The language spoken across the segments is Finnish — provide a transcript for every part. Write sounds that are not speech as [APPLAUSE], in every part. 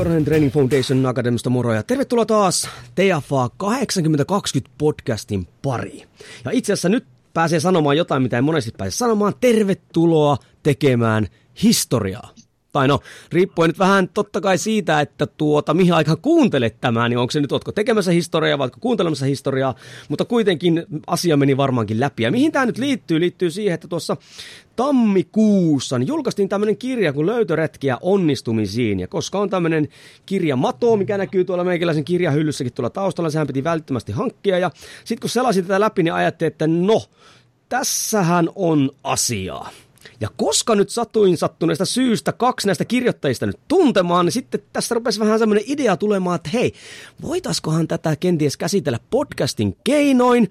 Korhonen Training Foundation Academista moro ja tervetuloa taas TFA 8020 podcastin pariin. Ja itse asiassa nyt pääsee sanomaan jotain, mitä ei monesti pääse sanomaan. Tervetuloa tekemään historiaa. Tai no, riippuen nyt vähän totta kai siitä, että tuota, mihin aikaan kuuntelet tämän, niin onko se nyt, ootko tekemässä historiaa vai kuuntelemassa historiaa, mutta kuitenkin asia meni varmaankin läpi. Ja mihin tämä nyt liittyy? Liittyy siihen, että tuossa tammikuussa niin julkaistiin tämmöinen kirja kuin Löytöretkiä onnistumisiin. Ja koska on tämmöinen kirja Mato, mikä näkyy tuolla meikäläisen kirjahyllyssäkin tuolla taustalla, sehän piti välttämättä hankkia. Ja sitten kun selasin tätä läpi, niin ajattelin, että no, tässähän on asiaa. Ja koska nyt satuin sattuneesta syystä kaksi näistä kirjoittajista nyt tuntemaan, niin sitten tässä rupesi vähän semmoinen idea tulemaan, että hei, voitaiskohan tätä kenties käsitellä podcastin keinoin.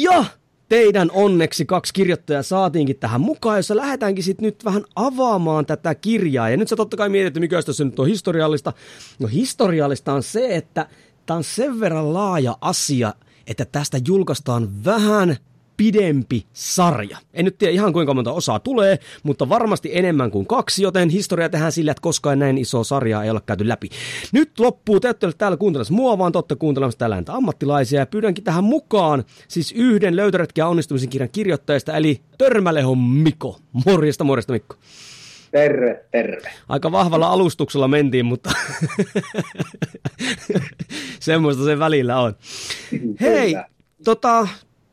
Ja teidän onneksi kaksi kirjoittajaa saatiinkin tähän mukaan, jossa lähdetäänkin sitten nyt vähän avaamaan tätä kirjaa. Ja nyt sä totta kai mietit, että mikä tässä nyt on historiallista. No historiallista on se, että tämä on sen verran laaja asia, että tästä julkaistaan vähän pidempi sarja. En nyt tiedä ihan kuinka monta osaa tulee, mutta varmasti enemmän kuin kaksi, joten historia tehdään sillä, että koskaan näin iso sarjaa ei ole käyty läpi. Nyt loppuu, te ette täällä kuuntelemassa mua, vaan totta kuuntelemassa täällä näitä ammattilaisia, ja pyydänkin tähän mukaan siis yhden löytöretkiä onnistumisen kirjan kirjoittajista, eli Törmälehon Miko. Morjesta, morjesta Mikko. Terve, terve. Aika vahvalla alustuksella mentiin, mutta [LAUGHS] semmoista se välillä on. [LAUGHS] Hei, tota,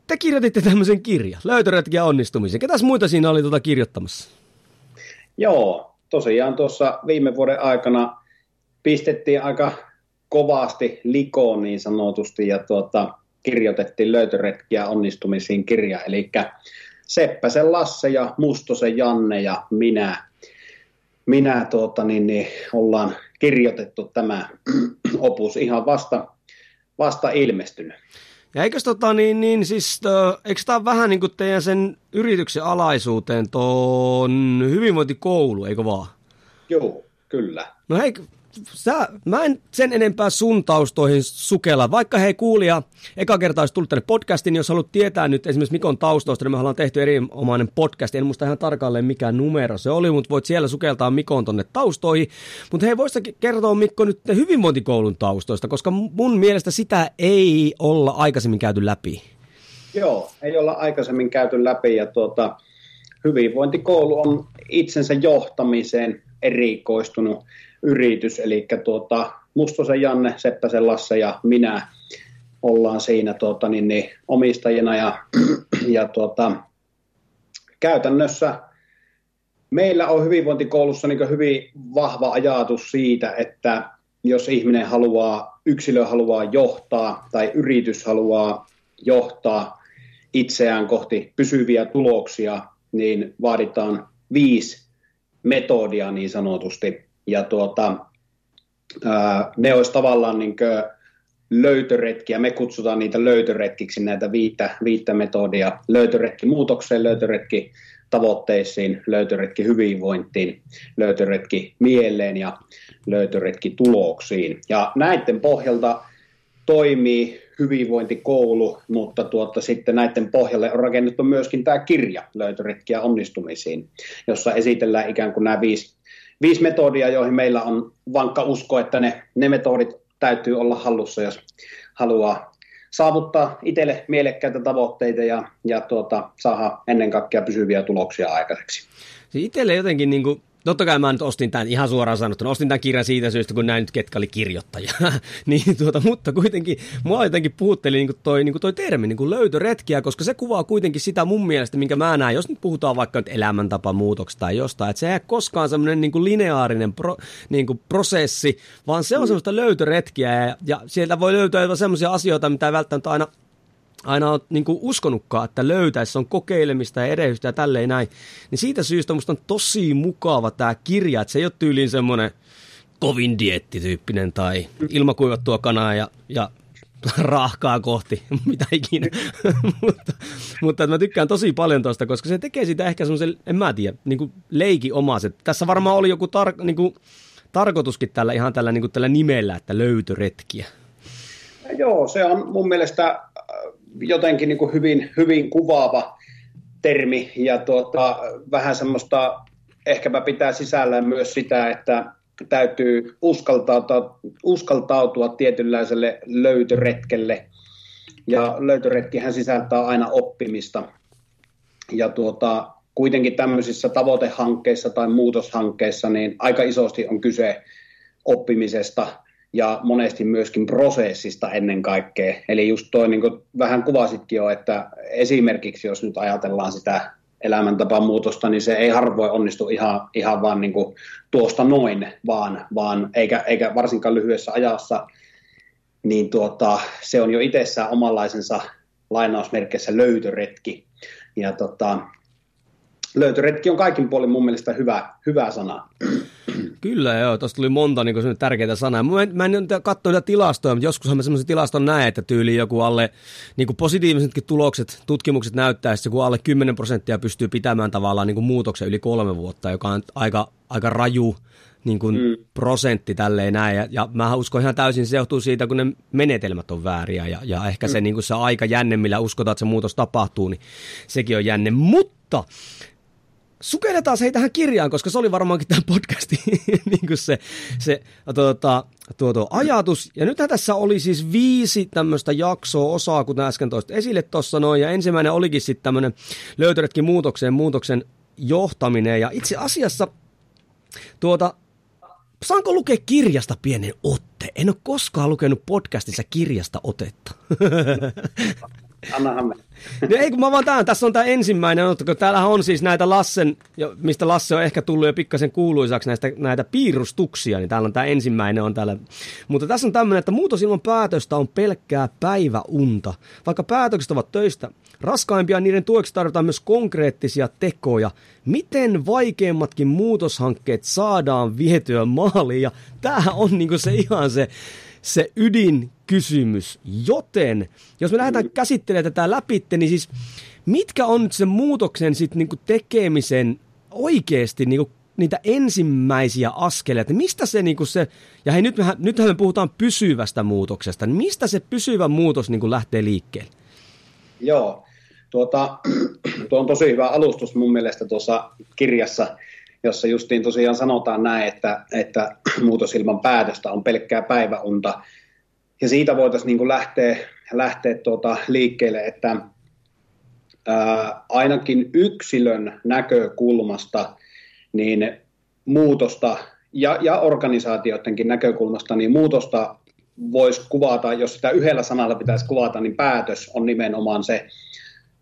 te kirjoititte tämmöisen kirjan, löytöretkiä onnistumisen. Ketäs muita siinä oli tuota kirjoittamassa? Joo, tosiaan tuossa viime vuoden aikana pistettiin aika kovasti likoon niin sanotusti ja tuota, kirjoitettiin löytöretkiä onnistumisiin kirja. Eli Seppäsen Lasse ja Mustosen Janne ja minä, minä tuota, niin, niin, ollaan kirjoitettu tämä [CLEARS THROAT] opus ihan vasta, vasta ilmestynyt. Ja eikös tota niin, niin siis, eikö tämä vähän niin kuin teidän sen yrityksen alaisuuteen tuon hyvinvointikoulu, eikö vaan? Joo, kyllä. No hei, sä, mä en sen enempää sun taustoihin sukella. Vaikka hei kuulija, eka kertaa olisi tullut tänne podcastiin, niin jos haluat tietää nyt esimerkiksi Mikon taustoista, niin me ollaan tehty erinomainen podcast. En muista ihan tarkalleen mikä numero se oli, mutta voit siellä sukeltaa Mikon tonne taustoihin. Mutta hei, voisitko kertoa Mikko nyt hyvinvointikoulun taustoista, koska mun mielestä sitä ei olla aikaisemmin käyty läpi. Joo, ei olla aikaisemmin käyty läpi ja tuota, hyvinvointikoulu on itsensä johtamiseen erikoistunut yritys, eli tuota, Mustosen Janne, Seppäsen Lasse ja minä ollaan siinä tuota, niin, niin, omistajina ja, [CLEARS THROAT] ja tuota, käytännössä meillä on hyvinvointikoulussa niin hyvin vahva ajatus siitä, että jos ihminen haluaa, yksilö haluaa johtaa tai yritys haluaa johtaa itseään kohti pysyviä tuloksia, niin vaaditaan viisi metodia niin sanotusti. Ja tuota, ää, ne olisi tavallaan niin löytöretkiä. Me kutsutaan niitä löytöretkiksi näitä viittä, viittä metodia. Löytöretki muutokseen, löytöretki tavoitteisiin, löytöretki hyvinvointiin, löytöretki mieleen ja löytöretki tuloksiin. Ja näiden pohjalta toimii hyvinvointikoulu, mutta tuota, sitten näiden pohjalle on rakennettu myöskin tämä kirja löytöretkiä onnistumisiin, jossa esitellään ikään kuin nämä viisi viisi metodia, joihin meillä on vankka usko, että ne, ne metodit täytyy olla hallussa, jos haluaa saavuttaa itselle mielekkäitä tavoitteita ja, ja tuota, saada ennen kaikkea pysyviä tuloksia aikaiseksi. Se itselle jotenkin niin kuin totta kai mä nyt ostin tämän ihan suoraan sanottuna, ostin tämän kirjan siitä syystä, kun näin nyt ketkä oli kirjoittaja. [LAUGHS] niin, tuota, mutta kuitenkin mua jotenkin puhutteli niin toi, niin toi termi niin löytöretkiä, koska se kuvaa kuitenkin sitä mun mielestä, minkä mä näen, jos nyt puhutaan vaikka nyt elämäntapamuutoksesta tai jostain, että se ei koskaan semmoinen niin lineaarinen pro, niin kuin prosessi, vaan se on mm. semmoista löytöretkiä ja, ja sieltä voi löytää semmoisia asioita, mitä ei välttämättä aina aina on niin kuin uskonutkaan, että löytäisi, on kokeilemista ja erehystä ja tälleen näin. Niin siitä syystä musta on tosi mukava tämä kirja, että se ei ole tyyliin semmoinen kovin diettityyppinen tai ilmakuivattua kanaa ja, ja [LAUGHS] rahkaa kohti, [LAUGHS] mitä ikinä. [LAUGHS] mutta, mutta mä tykkään tosi paljon tosta, koska se tekee sitä ehkä semmoisen, en mä tiedä, niin kuin leiki omaiset. Tässä varmaan oli joku tar- niin kuin, tarkoituskin tällä ihan tällä, niin kuin tällä nimellä, että löytöretkiä. Joo, se on mun mielestä jotenkin niin kuin hyvin, hyvin kuvaava termi ja tuota, vähän semmoista ehkäpä pitää sisällään myös sitä, että täytyy uskaltautua, uskaltautua tietynlaiselle löytöretkelle. Ja löytöretkihän sisältää aina oppimista. Ja tuota, kuitenkin tämmöisissä tavoitehankkeissa tai muutoshankkeissa niin aika isosti on kyse oppimisesta ja monesti myöskin prosessista ennen kaikkea. Eli just toi, niin vähän kuvasitkin jo, että esimerkiksi jos nyt ajatellaan sitä elämäntapamuutosta, niin se ei harvoin onnistu ihan, ihan vaan niin kuin tuosta noin, vaan, vaan eikä, eikä varsinkaan lyhyessä ajassa, niin tuota, se on jo itsessään omanlaisensa lainausmerkeissä löytöretki. Ja tota, löytöretki on kaikin puolin mun mielestä hyvä, hyvä sana. Kyllä joo, tuosta tuli monta niin tärkeitä sanaa. Mä en, mä en katso niitä tilastoja, mutta joskus mä semmoisen tilaston näen, että tyyli joku alle, niin kuin positiivisetkin tulokset, tutkimukset näyttää, että kun alle 10 prosenttia pystyy pitämään tavallaan niin kuin muutoksen yli kolme vuotta, joka on aika, aika raju niin kuin mm. prosentti tälleen näin. Ja, ja mä uskon ihan täysin, se johtuu siitä, kun ne menetelmät on vääriä ja, ja ehkä mm. se, niin kuin se aika jänne, millä uskotaan, että se muutos tapahtuu, niin sekin on jänne. Mutta sukelletaan se tähän kirjaan, koska se oli varmaankin tämän podcastin [LAUGHS] niin kuin se, se tuota, tuo, tuo ajatus. Ja nythän tässä oli siis viisi tämmöistä jaksoa osaa, kuten äsken toista esille tuossa noin. Ja ensimmäinen olikin sitten tämmöinen löytöretkin muutokseen, muutoksen johtaminen. Ja itse asiassa tuota, saanko lukea kirjasta pienen otte? En ole koskaan lukenut podcastissa kirjasta otetta. [LAUGHS] Annahan me. [LAUGHS] No ei kun mä vaan tämän, tässä on tämä ensimmäinen, kun täällähän on siis näitä Lassen, mistä Lasse on ehkä tullut jo pikkasen kuuluisaksi näistä, näitä piirustuksia, niin täällä on tämä ensimmäinen on täällä. Mutta tässä on tämmöinen, että muutos ilman päätöstä on pelkkää päiväunta. Vaikka päätökset ovat töistä raskaimpia, niiden tueksi tarvitaan myös konkreettisia tekoja. Miten vaikeimmatkin muutoshankkeet saadaan vietyä maaliin? Ja tämähän on niinku se ihan se, se ydinkysymys. Joten, jos me lähdetään käsittelemään tätä läpi, niin siis mitkä on nyt sen muutoksen sit niinku tekemisen oikeasti niinku niitä ensimmäisiä askeleita, mistä se, niinku se ja hei nyt mehän, nythän me puhutaan pysyvästä muutoksesta, niin mistä se pysyvä muutos niinku lähtee liikkeelle? Joo, tuota, [CLEARS THROAT] tuo on tosi hyvä alustus mun mielestä tuossa kirjassa, jossa justiin tosiaan sanotaan näin, että, että [CLEARS THROAT] muutos ilman päätöstä on pelkkää päiväunta. Ja siitä voitaisiin niin kuin lähteä, lähteä tuota liikkeelle, että ää, ainakin yksilön näkökulmasta niin muutosta ja, ja organisaatioidenkin näkökulmasta, niin muutosta voisi kuvata, jos sitä yhdellä sanalla pitäisi kuvata, niin päätös on nimenomaan se,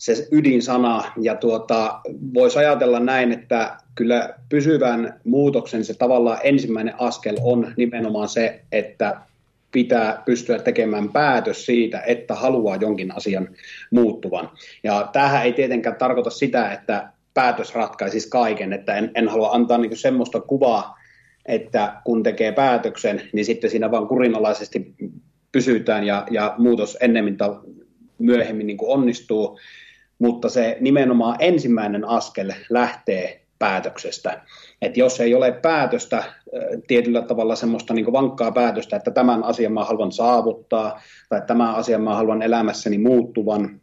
se ydinsana. Ja tuota, voisi ajatella näin, että kyllä pysyvän muutoksen se tavallaan ensimmäinen askel on nimenomaan se, että pitää pystyä tekemään päätös siitä, että haluaa jonkin asian muuttuvan. Ja tämähän ei tietenkään tarkoita sitä, että päätös ratkaisisi kaiken, että en, en halua antaa niin semmoista kuvaa, että kun tekee päätöksen, niin sitten siinä vaan kurinalaisesti pysytään ja, ja muutos ennemmin tai myöhemmin niin onnistuu, mutta se nimenomaan ensimmäinen askel lähtee päätöksestä. Et jos ei ole päätöstä, tietyllä tavalla semmoista niin vankkaa päätöstä, että tämän asian mä haluan saavuttaa tai tämän asian mä haluan elämässäni muuttuvan,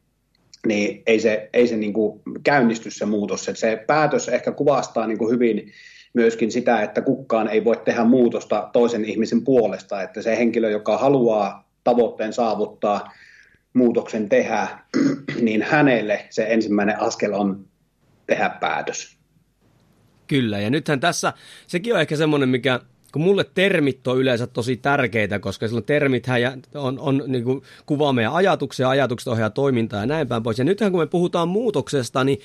niin ei se, ei se niin käynnisty se muutos. Et se päätös ehkä kuvastaa niin hyvin myöskin sitä, että kukaan ei voi tehdä muutosta toisen ihmisen puolesta, että se henkilö, joka haluaa tavoitteen saavuttaa, muutoksen tehdä, [CLEARS THROAT] niin hänelle se ensimmäinen askel on tehdä päätös. Kyllä, ja nythän tässä, sekin on ehkä semmoinen, mikä kun mulle termit on yleensä tosi tärkeitä, koska silloin termithän on, on niin kuin, kuvaa meidän ajatuksia, ajatukset ohjaa toimintaa ja näin päin pois. Ja nythän kun me puhutaan muutoksesta, niin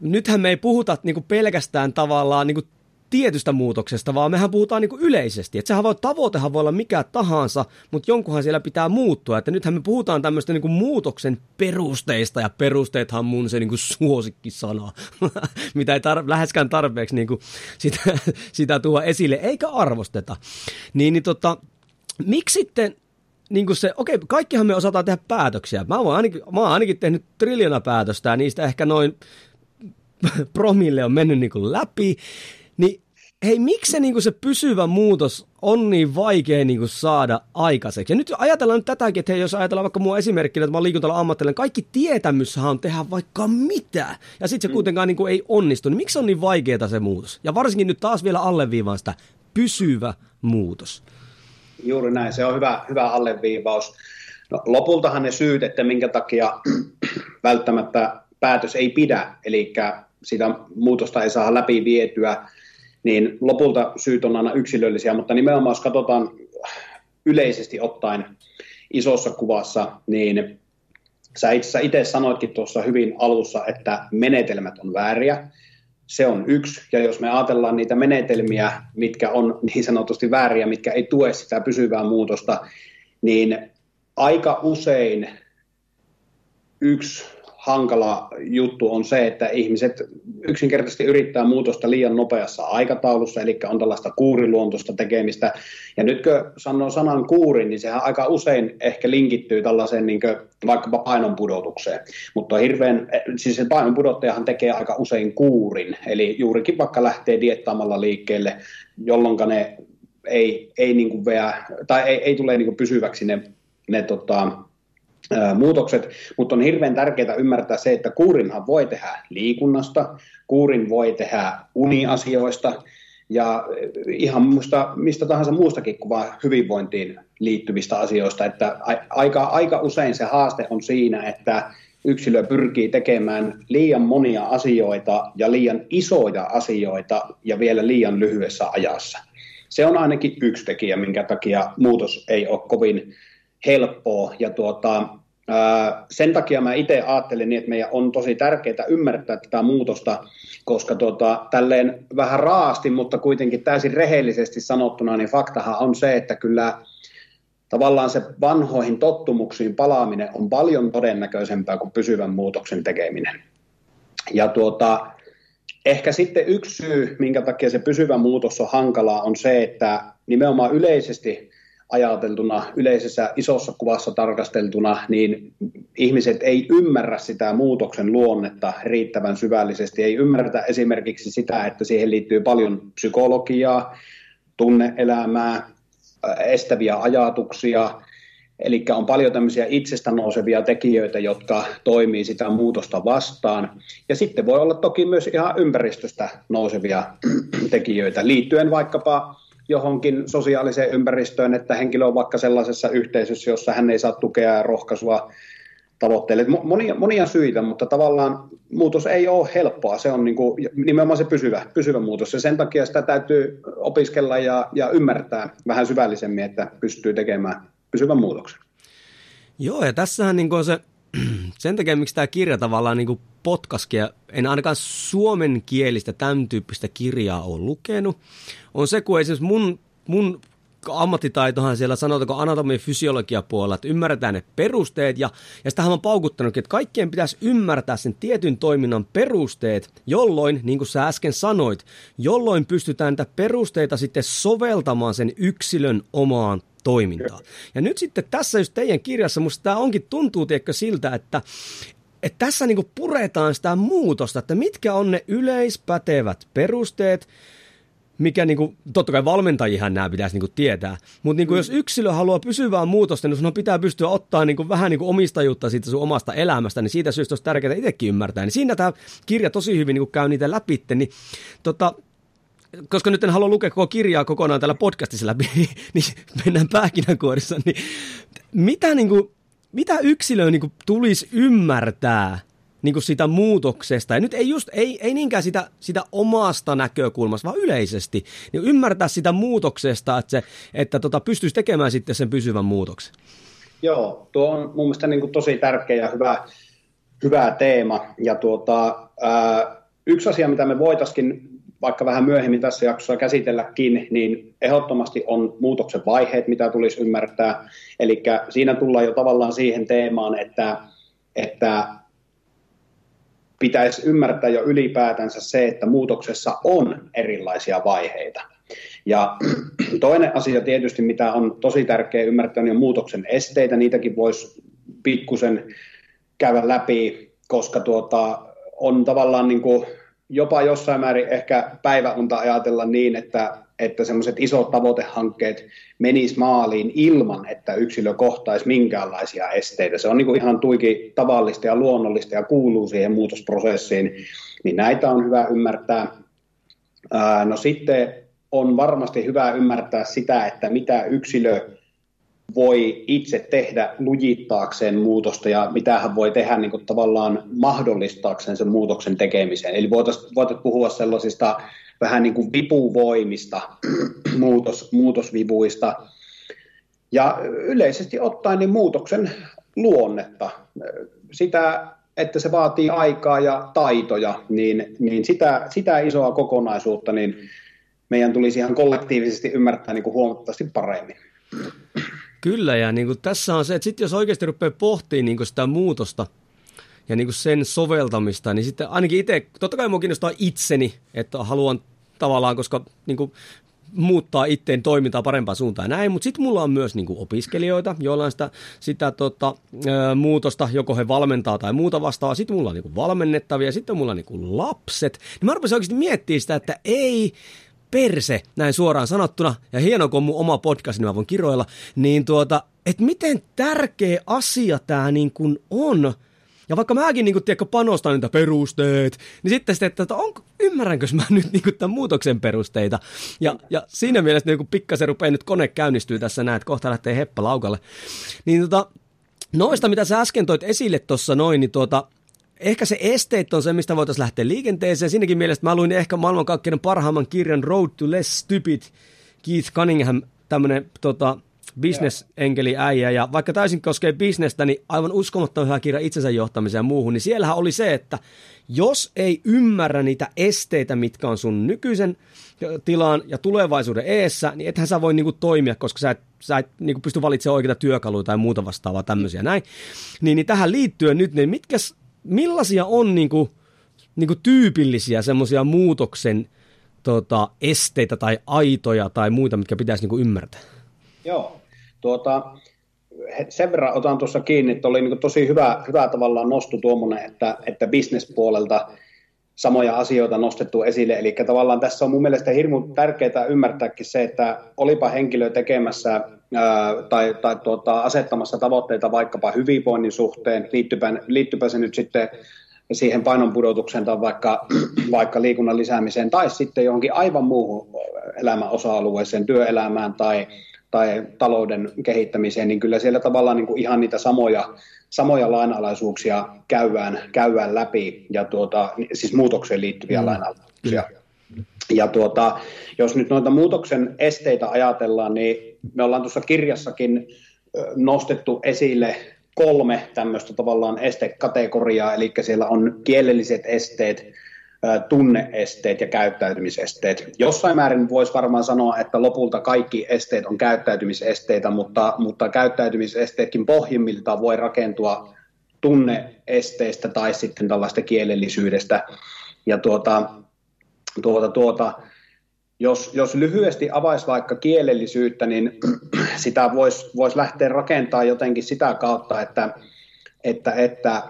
nythän me ei puhuta niin kuin pelkästään tavallaan niin kuin tietystä muutoksesta, vaan mehän puhutaan niin kuin yleisesti. Että sehän voi, tavoitehan voi olla mikä tahansa, mutta jonkunhan siellä pitää muuttua. Että nythän me puhutaan tämmöistä niin kuin muutoksen perusteista, ja perusteethan mun se niin kuin suosikkisana, [LAUGHS] mitä ei tar- läheskään tarpeeksi niin kuin sitä, [LAUGHS] sitä tuo esille, eikä arvosteta. Niin, niin tota, miksi sitten niin kuin se, okei, kaikkihan me osataan tehdä päätöksiä. Mä oon ainakin, mä oon ainakin tehnyt triljona päätöstä, ja niistä ehkä noin [LAUGHS] promille on mennyt niin kuin läpi, niin hei, miksi se, niin se pysyvä muutos on niin vaikea niin kuin saada aikaiseksi? Ja nyt ajatellaan nyt tätäkin, että hei, jos ajatellaan vaikka mua esimerkkinä, että mä oon liikuntala ammattilainen, kaikki tietämyssähän on tehdä vaikka mitä, ja sitten se mm. kuitenkaan niin kuin ei onnistu, niin miksi on niin vaikeaa se muutos? Ja varsinkin nyt taas vielä alleviivaan sitä pysyvä muutos. Juuri näin, se on hyvä, hyvä alleviivaus. No, lopultahan ne syyt, että minkä takia [CLEARS THROAT] välttämättä päätös ei pidä, eli sitä muutosta ei saa läpi vietyä, niin lopulta syyt on aina yksilöllisiä, mutta nimenomaan jos katsotaan yleisesti ottaen isossa kuvassa, niin sä itse itse sanoitkin tuossa hyvin alussa, että menetelmät on vääriä. Se on yksi, ja jos me ajatellaan niitä menetelmiä, mitkä on niin sanotusti vääriä, mitkä ei tue sitä pysyvää muutosta, niin aika usein yksi hankala juttu on se, että ihmiset yksinkertaisesti yrittää muutosta liian nopeassa aikataulussa, eli on tällaista kuuriluontoista tekemistä. Ja nyt kun sanoo sanan kuuri, niin sehän aika usein ehkä linkittyy tällaiseen niin vaikkapa painonpudotukseen. Mutta hirveän, siis se painonpudottajahan tekee aika usein kuurin, eli juurikin vaikka lähtee diettaamalla liikkeelle, jolloin ne ei, ei, niin kuin vea, tai ei, ei tule niin kuin pysyväksi ne, ne tota, muutokset, mutta on hirveän tärkeää ymmärtää se, että kuurinhan voi tehdä liikunnasta, kuurin voi tehdä uniasioista ja ihan muista, mistä tahansa muustakin kuin vain hyvinvointiin liittyvistä asioista, että aika, aika usein se haaste on siinä, että yksilö pyrkii tekemään liian monia asioita ja liian isoja asioita ja vielä liian lyhyessä ajassa. Se on ainakin yksi tekijä, minkä takia muutos ei ole kovin helppoa. Ja tuota, sen takia mä itse ajattelen niin, että meidän on tosi tärkeää ymmärtää tätä muutosta, koska tuota, tälleen vähän raasti, mutta kuitenkin täysin rehellisesti sanottuna, niin faktahan on se, että kyllä tavallaan se vanhoihin tottumuksiin palaaminen on paljon todennäköisempää kuin pysyvän muutoksen tekeminen. Ja tuota, ehkä sitten yksi syy, minkä takia se pysyvä muutos on hankalaa, on se, että nimenomaan yleisesti ajateltuna, yleisessä isossa kuvassa tarkasteltuna, niin ihmiset ei ymmärrä sitä muutoksen luonnetta riittävän syvällisesti. Ei ymmärretä esimerkiksi sitä, että siihen liittyy paljon psykologiaa, tunneelämää, estäviä ajatuksia, Eli on paljon tämmöisiä itsestä nousevia tekijöitä, jotka toimii sitä muutosta vastaan. Ja sitten voi olla toki myös ihan ympäristöstä nousevia [CLEARS THROAT] tekijöitä liittyen vaikkapa johonkin sosiaaliseen ympäristöön, että henkilö on vaikka sellaisessa yhteisössä, jossa hän ei saa tukea ja rohkaisua tavoitteille. Monia, monia syitä, mutta tavallaan muutos ei ole helppoa. Se on niin kuin, nimenomaan se pysyvä, pysyvä muutos. Ja sen takia sitä täytyy opiskella ja, ja ymmärtää vähän syvällisemmin, että pystyy tekemään pysyvän muutoksen. Joo, ja tässähän niin se, [CLEARS THROAT] sen takia, miksi tämä kirja tavallaan niin potkaskin, en ainakaan suomenkielistä tämän tyyppistä kirjaa ole lukenut, on se, kun esimerkiksi mun, mun ammattitaitohan siellä sanotaanko anatomia fysiologia puolella, että ymmärretään ne perusteet ja, ja sitähän on paukuttanut, että kaikkien pitäisi ymmärtää sen tietyn toiminnan perusteet, jolloin, niin kuin sä äsken sanoit, jolloin pystytään niitä perusteita sitten soveltamaan sen yksilön omaan toimintaan. Ja nyt sitten tässä just teidän kirjassa, musta tämä onkin tuntuu tiedätkö, siltä, että, että tässä niinku puretaan sitä muutosta, että mitkä on ne yleispätevät perusteet, mikä niinku, totta kai valmentajihan nämä pitäisi niinku tietää, mutta niinku, mm. jos yksilö haluaa pysyvää muutosta, niin sun pitää pystyä ottaa niinku, vähän niinku omistajuutta siitä sun omasta elämästä, niin siitä syystä olisi tärkeää itsekin ymmärtää. Niin siinä tämä kirja tosi hyvin niinku, käy niitä läpi, niin tota, koska nyt en halua lukea koko kirjaa kokonaan tällä podcastissa läpi, [LAUGHS] niin mennään pähkinänkuorissa, niin mitä, niin kuin, mitä yksilöä niin kuin, tulisi ymmärtää niin kuin sitä muutoksesta, ja nyt ei, just, ei, ei niinkään sitä, sitä omasta näkökulmasta, vaan yleisesti, niin ymmärtää sitä muutoksesta, että, se, että tota, pystyisi tekemään sitten sen pysyvän muutoksen. Joo, tuo on mun mielestä niin kuin tosi tärkeä ja hyvä, hyvä teema, ja tuota, ää, yksi asia, mitä me voitaisiin vaikka vähän myöhemmin tässä jaksossa käsitelläkin, niin ehdottomasti on muutoksen vaiheet, mitä tulisi ymmärtää. Eli siinä tullaan jo tavallaan siihen teemaan, että, että pitäisi ymmärtää jo ylipäätänsä se, että muutoksessa on erilaisia vaiheita. Ja [CLEARS THROAT] toinen asia tietysti, mitä on tosi tärkeää ymmärtää, niin on muutoksen esteitä. Niitäkin voisi pikkusen käydä läpi, koska tuota, on tavallaan niin kuin jopa jossain määrin ehkä päiväunta ajatella niin, että, että semmoiset isot tavoitehankkeet menis maaliin ilman, että yksilö kohtaisi minkäänlaisia esteitä. Se on niin kuin ihan tuiki tavallista ja luonnollista ja kuuluu siihen muutosprosessiin, niin näitä on hyvä ymmärtää. no sitten on varmasti hyvä ymmärtää sitä, että mitä yksilö voi itse tehdä lujittaakseen muutosta ja mitä hän voi tehdä niin kuin tavallaan mahdollistaakseen sen muutoksen tekemisen. Eli voitaisiin voitais puhua sellaisista vähän niin kuin vipuvoimista, [CLEARS THROAT] muutos, muutosvivuista ja yleisesti ottaen niin muutoksen luonnetta, sitä, että se vaatii aikaa ja taitoja, niin, niin sitä, sitä isoa kokonaisuutta niin meidän tulisi ihan kollektiivisesti ymmärtää niin kuin huomattavasti paremmin. Kyllä, ja niin kuin tässä on se, että sitten jos oikeasti rupeaa pohtimaan niin kuin sitä muutosta ja niin kuin sen soveltamista, niin sitten ainakin itse, totta kai minua kiinnostaa itseni, että haluan tavallaan, koska niin kuin muuttaa itteen toimintaa parempaan suuntaan näin, mutta sitten mulla on myös niin kuin opiskelijoita, joilla on sitä, sitä tota, muutosta, joko he valmentaa tai muuta vastaavaa, sitten mulla on niin kuin valmennettavia, sitten mulla on niin kuin lapset, niin mä rupesin oikeasti miettimään sitä, että ei, perse, näin suoraan sanottuna, ja hieno kun on mun oma podcast, niin mä voin kiroilla, niin tuota, että miten tärkeä asia tämä niin kuin on, ja vaikka mäkin niin kuin, tiedätkö, panostan niitä perusteet, niin sitten sitten, että onko, ymmärränkö mä nyt niin kuin, tämän muutoksen perusteita. Ja, ja siinä mielessä niin pikkasen rupeaa nyt kone käynnistyy tässä näin, että kohta lähtee heppä laukalle. Niin tota, noista, mitä sä äsken toit esille tuossa noin, niin tuota, ehkä se esteet on se, mistä voitaisiin lähteä liikenteeseen. Siinäkin mielessä mä luin ehkä maailmankaikkeuden parhaimman kirjan Road to Less Stupid, Keith Cunningham, tämmöinen tota, bisnesenkeli äijä, ja vaikka täysin koskee bisnestä, niin aivan uskomattoman kirja itsensä johtamiseen ja muuhun, niin siellähän oli se, että jos ei ymmärrä niitä esteitä, mitkä on sun nykyisen tilaan ja tulevaisuuden eessä, niin ethän sä voi niinku toimia, koska sä et, sä et niinku pysty valitsemaan oikeita työkaluja tai muuta vastaavaa tämmöisiä näin. Niin, niin tähän liittyen nyt, niin mitkä millaisia on niin kuin, niin kuin tyypillisiä semmoisia muutoksen tota, esteitä tai aitoja tai muita, mitkä pitäisi niin kuin ymmärtää? Joo, tuota, sen verran otan tuossa kiinni, että oli niin tosi hyvä, hyvä tavallaan nostu tuommoinen, että, että bisnespuolelta samoja asioita nostettu esille. Eli tavallaan tässä on mun mielestä hirmu tärkeää ymmärtääkin se, että olipa henkilö tekemässä ää, tai, tai tuota, asettamassa tavoitteita vaikkapa hyvinvoinnin suhteen, liittypä, liittypä se nyt sitten siihen painonpudotukseen tai vaikka, [CLEARS THROAT] vaikka liikunnan lisäämiseen tai sitten johonkin aivan muuhun elämän osa-alueeseen, työelämään tai, tai talouden kehittämiseen, niin kyllä siellä tavallaan niin kuin ihan niitä samoja samoja lainalaisuuksia käydään, käydään läpi, ja tuota, siis muutokseen liittyviä mm. lainalaisuuksia. Ja tuota, jos nyt noita muutoksen esteitä ajatellaan, niin me ollaan tuossa kirjassakin nostettu esille kolme tämmöistä tavallaan estekategoriaa, eli siellä on kielelliset esteet, tunneesteet ja käyttäytymisesteet. Jossain määrin voisi varmaan sanoa, että lopulta kaikki esteet on käyttäytymisesteitä, mutta, mutta käyttäytymisesteetkin pohjimmiltaan voi rakentua tunneesteistä tai sitten tällaista kielellisyydestä. Ja tuota, tuota, tuota, jos, jos lyhyesti avaisi vaikka kielellisyyttä, niin sitä voisi vois lähteä rakentamaan jotenkin sitä kautta, että, että, että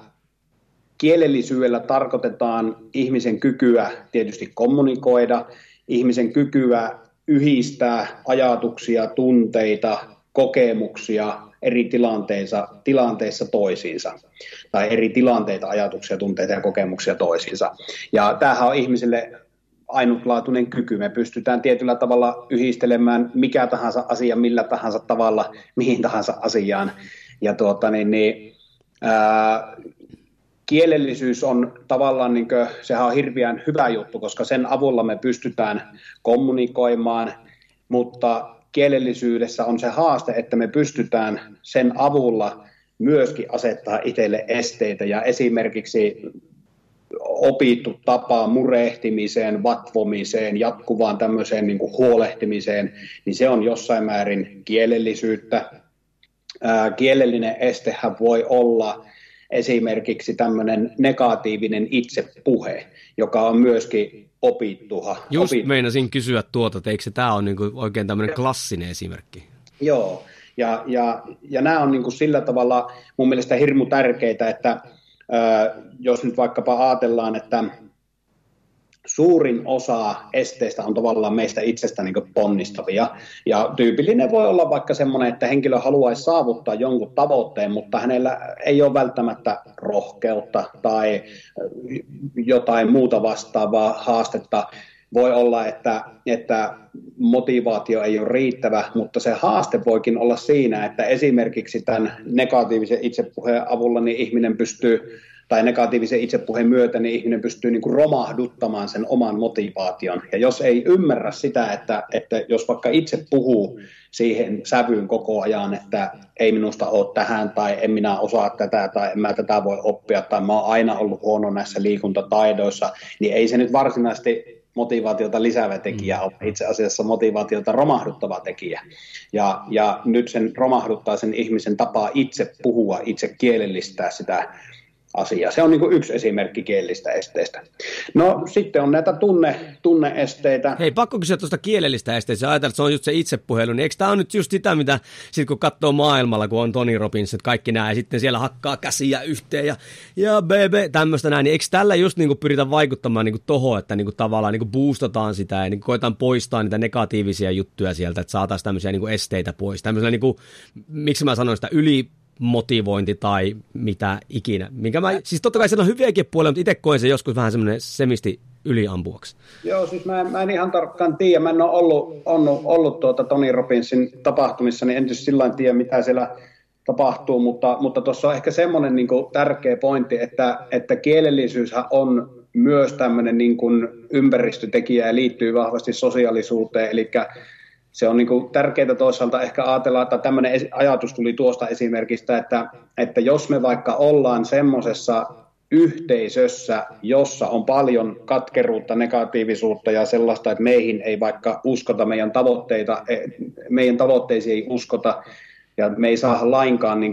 Kielellisyydellä tarkoitetaan ihmisen kykyä tietysti kommunikoida, ihmisen kykyä yhdistää ajatuksia, tunteita, kokemuksia eri tilanteissa, tilanteissa toisiinsa, tai eri tilanteita, ajatuksia, tunteita ja kokemuksia toisiinsa. Ja tämähän on ihmisille ainutlaatuinen kyky. Me pystytään tietyllä tavalla yhdistelemään mikä tahansa asia millä tahansa tavalla, mihin tahansa asiaan. Ja tuota, niin, niin, ää, kielellisyys on tavallaan, niin kuin, sehän on hirveän hyvä juttu, koska sen avulla me pystytään kommunikoimaan, mutta kielellisyydessä on se haaste, että me pystytään sen avulla myöskin asettaa itselle esteitä ja esimerkiksi opittu tapa murehtimiseen, vatvomiseen, jatkuvaan tämmöiseen niin kuin huolehtimiseen, niin se on jossain määrin kielellisyyttä. Ää, kielellinen estehän voi olla esimerkiksi tämmöinen negatiivinen itsepuhe, joka on myöskin opittuha. Just opittu. meinasin kysyä tuota, että eikö se tämä ole niin kuin oikein tämmöinen klassinen esimerkki? Joo, ja, ja, ja nämä on niin kuin sillä tavalla mun mielestä hirmu tärkeitä, että jos nyt vaikkapa ajatellaan, että suurin osa esteistä on tavallaan meistä itsestä niin ponnistavia. Ja tyypillinen voi olla vaikka semmoinen, että henkilö haluaisi saavuttaa jonkun tavoitteen, mutta hänellä ei ole välttämättä rohkeutta tai jotain muuta vastaavaa haastetta. Voi olla, että, että motivaatio ei ole riittävä, mutta se haaste voikin olla siinä, että esimerkiksi tämän negatiivisen itsepuheen avulla niin ihminen pystyy tai negatiivisen itsepuheen myötä, niin ihminen pystyy niin kuin romahduttamaan sen oman motivaation. Ja jos ei ymmärrä sitä, että, että jos vaikka itse puhuu siihen sävyyn koko ajan, että ei minusta ole tähän, tai en minä osaa tätä, tai en mä tätä voi oppia, tai mä oon aina ollut huono näissä liikuntataidoissa, niin ei se nyt varsinaisesti motivaatiota lisäävä tekijä on itse asiassa motivaatiota romahduttava tekijä. Ja, ja nyt sen romahduttaa sen ihmisen tapaa itse puhua, itse kielellistää sitä asia. Se on niin yksi esimerkki kielistä esteistä. No sitten on näitä tunne, tunneesteitä. Hei, pakko kysyä tuosta kielellistä esteistä. Ajatellaan, että se on just se itsepuhelu. Niin eikö tämä on nyt just sitä, mitä sit kun katsoo maailmalla, kun on Tony Robbins, että kaikki nämä, ja sitten siellä hakkaa käsiä yhteen ja, ja bebe, tämmöistä näin. Niin eikö tällä just niin pyritä vaikuttamaan niin tohon, että niin tavallaan niin boostataan sitä ja niin koetaan poistaa niitä negatiivisia juttuja sieltä, että saataisiin tämmöisiä niin esteitä pois. Tämmöisellä, niin kuin, miksi mä sanoin sitä, yli motivointi tai mitä ikinä. Minkä mä, siis totta kai siellä on hyviäkin puolia, mutta itse koen se joskus vähän semmoinen semisti yliampuaksi. Joo, siis mä, mä en ihan tarkkaan tiedä. Mä en ole ollut, ollut, ollut tuota Tony Robbinsin tapahtumissa, niin en tietysti sillä tiedä, mitä siellä tapahtuu, mutta, mutta on ehkä semmoinen niin kuin, tärkeä pointti, että, että kielellisyys on myös tämmöinen niin kuin, ympäristötekijä ja liittyy vahvasti sosiaalisuuteen, eli se on niin tärkeää toisaalta ehkä ajatella, että tämmöinen ajatus tuli tuosta esimerkistä, että, että jos me vaikka ollaan semmoisessa yhteisössä, jossa on paljon katkeruutta, negatiivisuutta ja sellaista, että meihin ei vaikka uskota meidän tavoitteita, e, meidän tavoitteisiin ei uskota, ja me ei saa lainkaan niin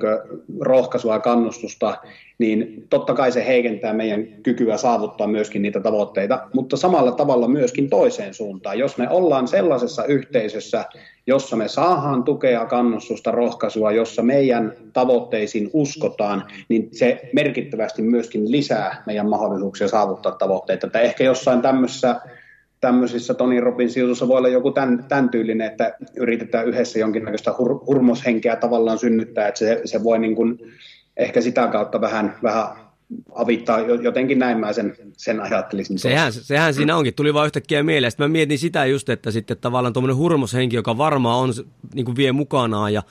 rohkaisua ja kannustusta, niin totta kai se heikentää meidän kykyä saavuttaa myöskin niitä tavoitteita, mutta samalla tavalla myöskin toiseen suuntaan. Jos me ollaan sellaisessa yhteisössä, jossa me saadaan tukea, kannustusta, rohkaisua, jossa meidän tavoitteisiin uskotaan, niin se merkittävästi myöskin lisää meidän mahdollisuuksia saavuttaa tavoitteita. Että ehkä jossain tämmöisessä tämmöisissä Tony Robbins jutussa voi olla joku tämän, tämän tyylinen, että yritetään yhdessä jonkinnäköistä hur, hurmoshenkeä tavallaan synnyttää, että se, se voi niin kuin ehkä sitä kautta vähän, vähän avittaa, jotenkin näin mä sen, sen ajattelisin. Sehän, sehän siinä onkin, tuli vaan yhtäkkiä mieleen. Sitten mä mietin sitä just, että sitten tavallaan tuommoinen hurmoshenki, joka varmaan on, niin kuin vie mukanaan ja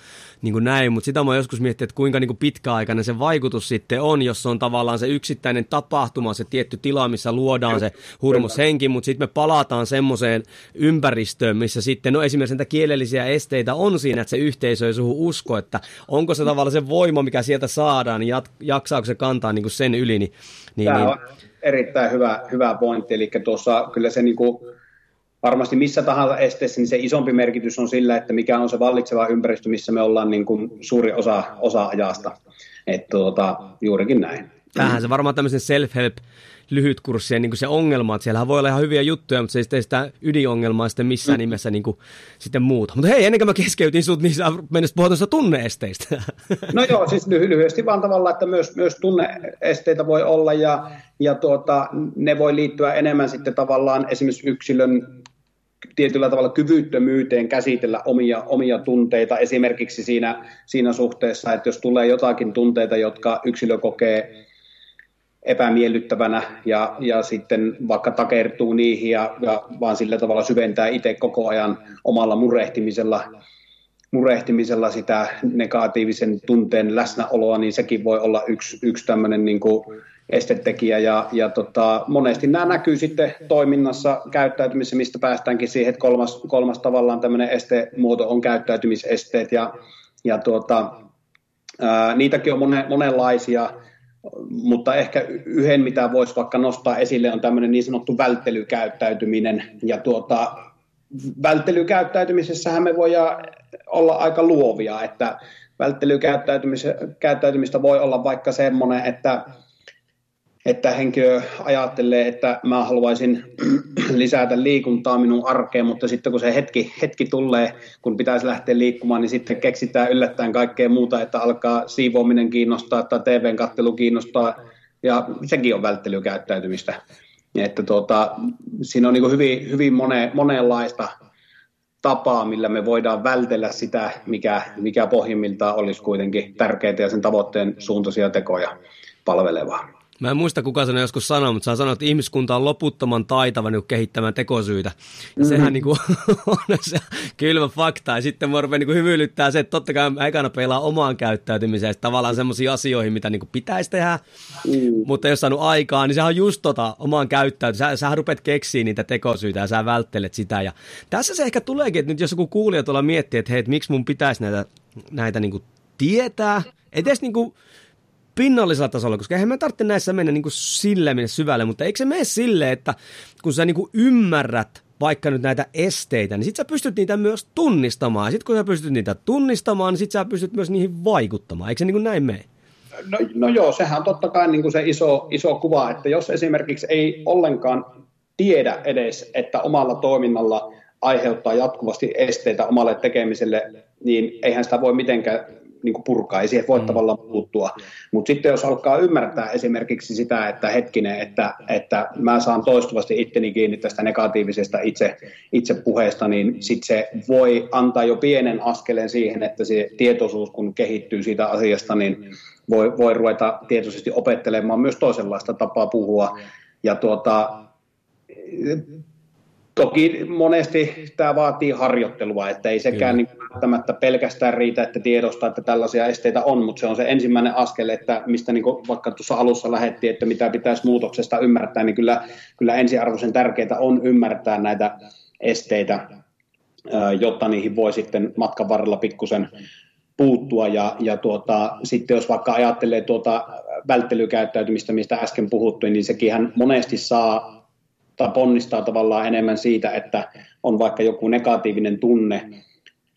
niin kuin näin, mutta sitä mä joskus miettinyt, että kuinka niin kuin pitkäaikainen se vaikutus sitten on, jos se on tavallaan se yksittäinen tapahtuma, se tietty tila, missä luodaan se hurmoshenki, mutta sitten me palataan semmoiseen ympäristöön, missä sitten, no esimerkiksi näitä kielellisiä esteitä on siinä, että se yhteisö ei suhu usko, että onko se tavallaan se voima, mikä sieltä saadaan, niin jat, jaksaako se kantaa niin kuin sen yli. Niin, niin, Tämä on niin. erittäin hyvä, hyvä pointti, eli tuossa kyllä se niin kuin varmasti missä tahansa esteessä, niin se isompi merkitys on sillä, että mikä on se vallitseva ympäristö, missä me ollaan niin kuin suuri osa, osa ajasta. Että tuota, juurikin näin. Tähän se varmaan tämmöisen self-help lyhytkurssien niin se ongelma, että siellähän voi olla ihan hyviä juttuja, mutta se ei sitten sitä ydinongelmaa sitten missään mm. nimessä niin kuin, sitten muuta. Mutta hei, ennen kuin mä keskeytin sut, niin sä menisit puhua tuosta tunneesteistä. No joo, siis lyhyesti vaan tavalla, että myös, myös tunneesteitä voi olla ja, ja tuota, ne voi liittyä enemmän sitten tavallaan esimerkiksi yksilön tietyllä tavalla kyvyttömyyteen käsitellä omia, omia tunteita, esimerkiksi siinä, siinä suhteessa, että jos tulee jotakin tunteita, jotka yksilö kokee epämiellyttävänä ja, ja sitten vaikka takertuu niihin ja, ja vaan sillä tavalla syventää itse koko ajan omalla murehtimisella, murehtimisella sitä negatiivisen tunteen läsnäoloa, niin sekin voi olla yksi, yksi tämmöinen niin kuin estetekijä. Ja, ja tota, monesti nämä näkyy sitten toiminnassa käyttäytymisessä, mistä päästäänkin siihen, että kolmas, kolmas tavallaan tämmöinen estemuoto on käyttäytymisesteet. Ja, ja tuota, ää, niitäkin on monen, monenlaisia, mutta ehkä yhden, mitä voisi vaikka nostaa esille, on tämmöinen niin sanottu välttelykäyttäytyminen. Ja tuota, välttelykäyttäytymisessähän me voidaan olla aika luovia, että välttelykäyttäytymistä voi olla vaikka semmoinen, että että henkilö ajattelee, että mä haluaisin [CLEARS THROAT] lisätä liikuntaa minun arkeen, mutta sitten kun se hetki, hetki tulee, kun pitäisi lähteä liikkumaan, niin sitten keksitään yllättäen kaikkea muuta, että alkaa siivoaminen kiinnostaa tai TVn kattelu kiinnostaa, ja sekin on välttelykäyttäytymistä. Että tuota, siinä on niin hyvin, hyvin mone, monenlaista tapaa, millä me voidaan vältellä sitä, mikä, mikä pohjimmiltaan olisi kuitenkin tärkeitä ja sen tavoitteen suuntaisia tekoja palvelevaa. Mä en muista kuka sen joskus sanoi, mutta sä sanoit, että ihmiskunta on loputtoman taitava niin kehittämään tekosyitä. Ja mm-hmm. sehän niin kuin, [LAUGHS] on se kylmä fakta. Ja sitten mua niin hymyilyttää se, että totta kai ekana pelaa omaan käyttäytymiseen tavallaan semmoisiin asioihin, mitä niin kuin pitäisi tehdä. Mm. Mutta jos saanut aikaa, niin sehän on just tota omaan käyttäytymiseen. Sä, sähän rupeat keksiä niitä tekosyitä ja sä välttelet sitä. Ja tässä se ehkä tuleekin, että nyt jos joku kuulija tuolla miettii, että hei, että miksi mun pitäisi näitä, näitä niin kuin tietää, edes niin kuin pinnallisella tasolla, koska eihän me tarvitse näissä mennä niin kuin sille mennä syvälle, mutta eikö se mene sille, että kun sä niin kuin ymmärrät vaikka nyt näitä esteitä, niin sit sä pystyt niitä myös tunnistamaan. Sitten kun sä pystyt niitä tunnistamaan, niin sit sä pystyt myös niihin vaikuttamaan. Eikö se niin kuin näin mene? No, no joo, sehän on totta kai niin kuin se iso, iso kuva, että jos esimerkiksi ei ollenkaan tiedä edes, että omalla toiminnalla aiheuttaa jatkuvasti esteitä omalle tekemiselle, niin eihän sitä voi mitenkään niin kuin purkaa, ei siihen voi mm. tavallaan puuttua. Mutta sitten jos alkaa ymmärtää esimerkiksi sitä, että hetkinen, että, että mä saan toistuvasti itteni kiinni tästä negatiivisesta itse, itsepuheesta, niin sitten se voi antaa jo pienen askeleen siihen, että se tietoisuus, kun kehittyy siitä asiasta, niin voi, voi ruveta tietoisesti opettelemaan myös toisenlaista tapaa puhua. Ja tuota, Toki monesti tämä vaatii harjoittelua, että ei sekään niin välttämättä pelkästään riitä, että tiedostaa, että tällaisia esteitä on, mutta se on se ensimmäinen askel, että mistä niin vaikka tuossa alussa lähettiin, että mitä pitäisi muutoksesta ymmärtää, niin kyllä, kyllä ensiarvoisen tärkeää on ymmärtää näitä esteitä, jotta niihin voi sitten matkan varrella pikkusen puuttua. Ja, ja tuota, sitten jos vaikka ajattelee tuota välttelykäyttäytymistä, mistä äsken puhuttiin, niin sekin monesti saa tai ponnistaa tavallaan enemmän siitä, että on vaikka joku negatiivinen tunne,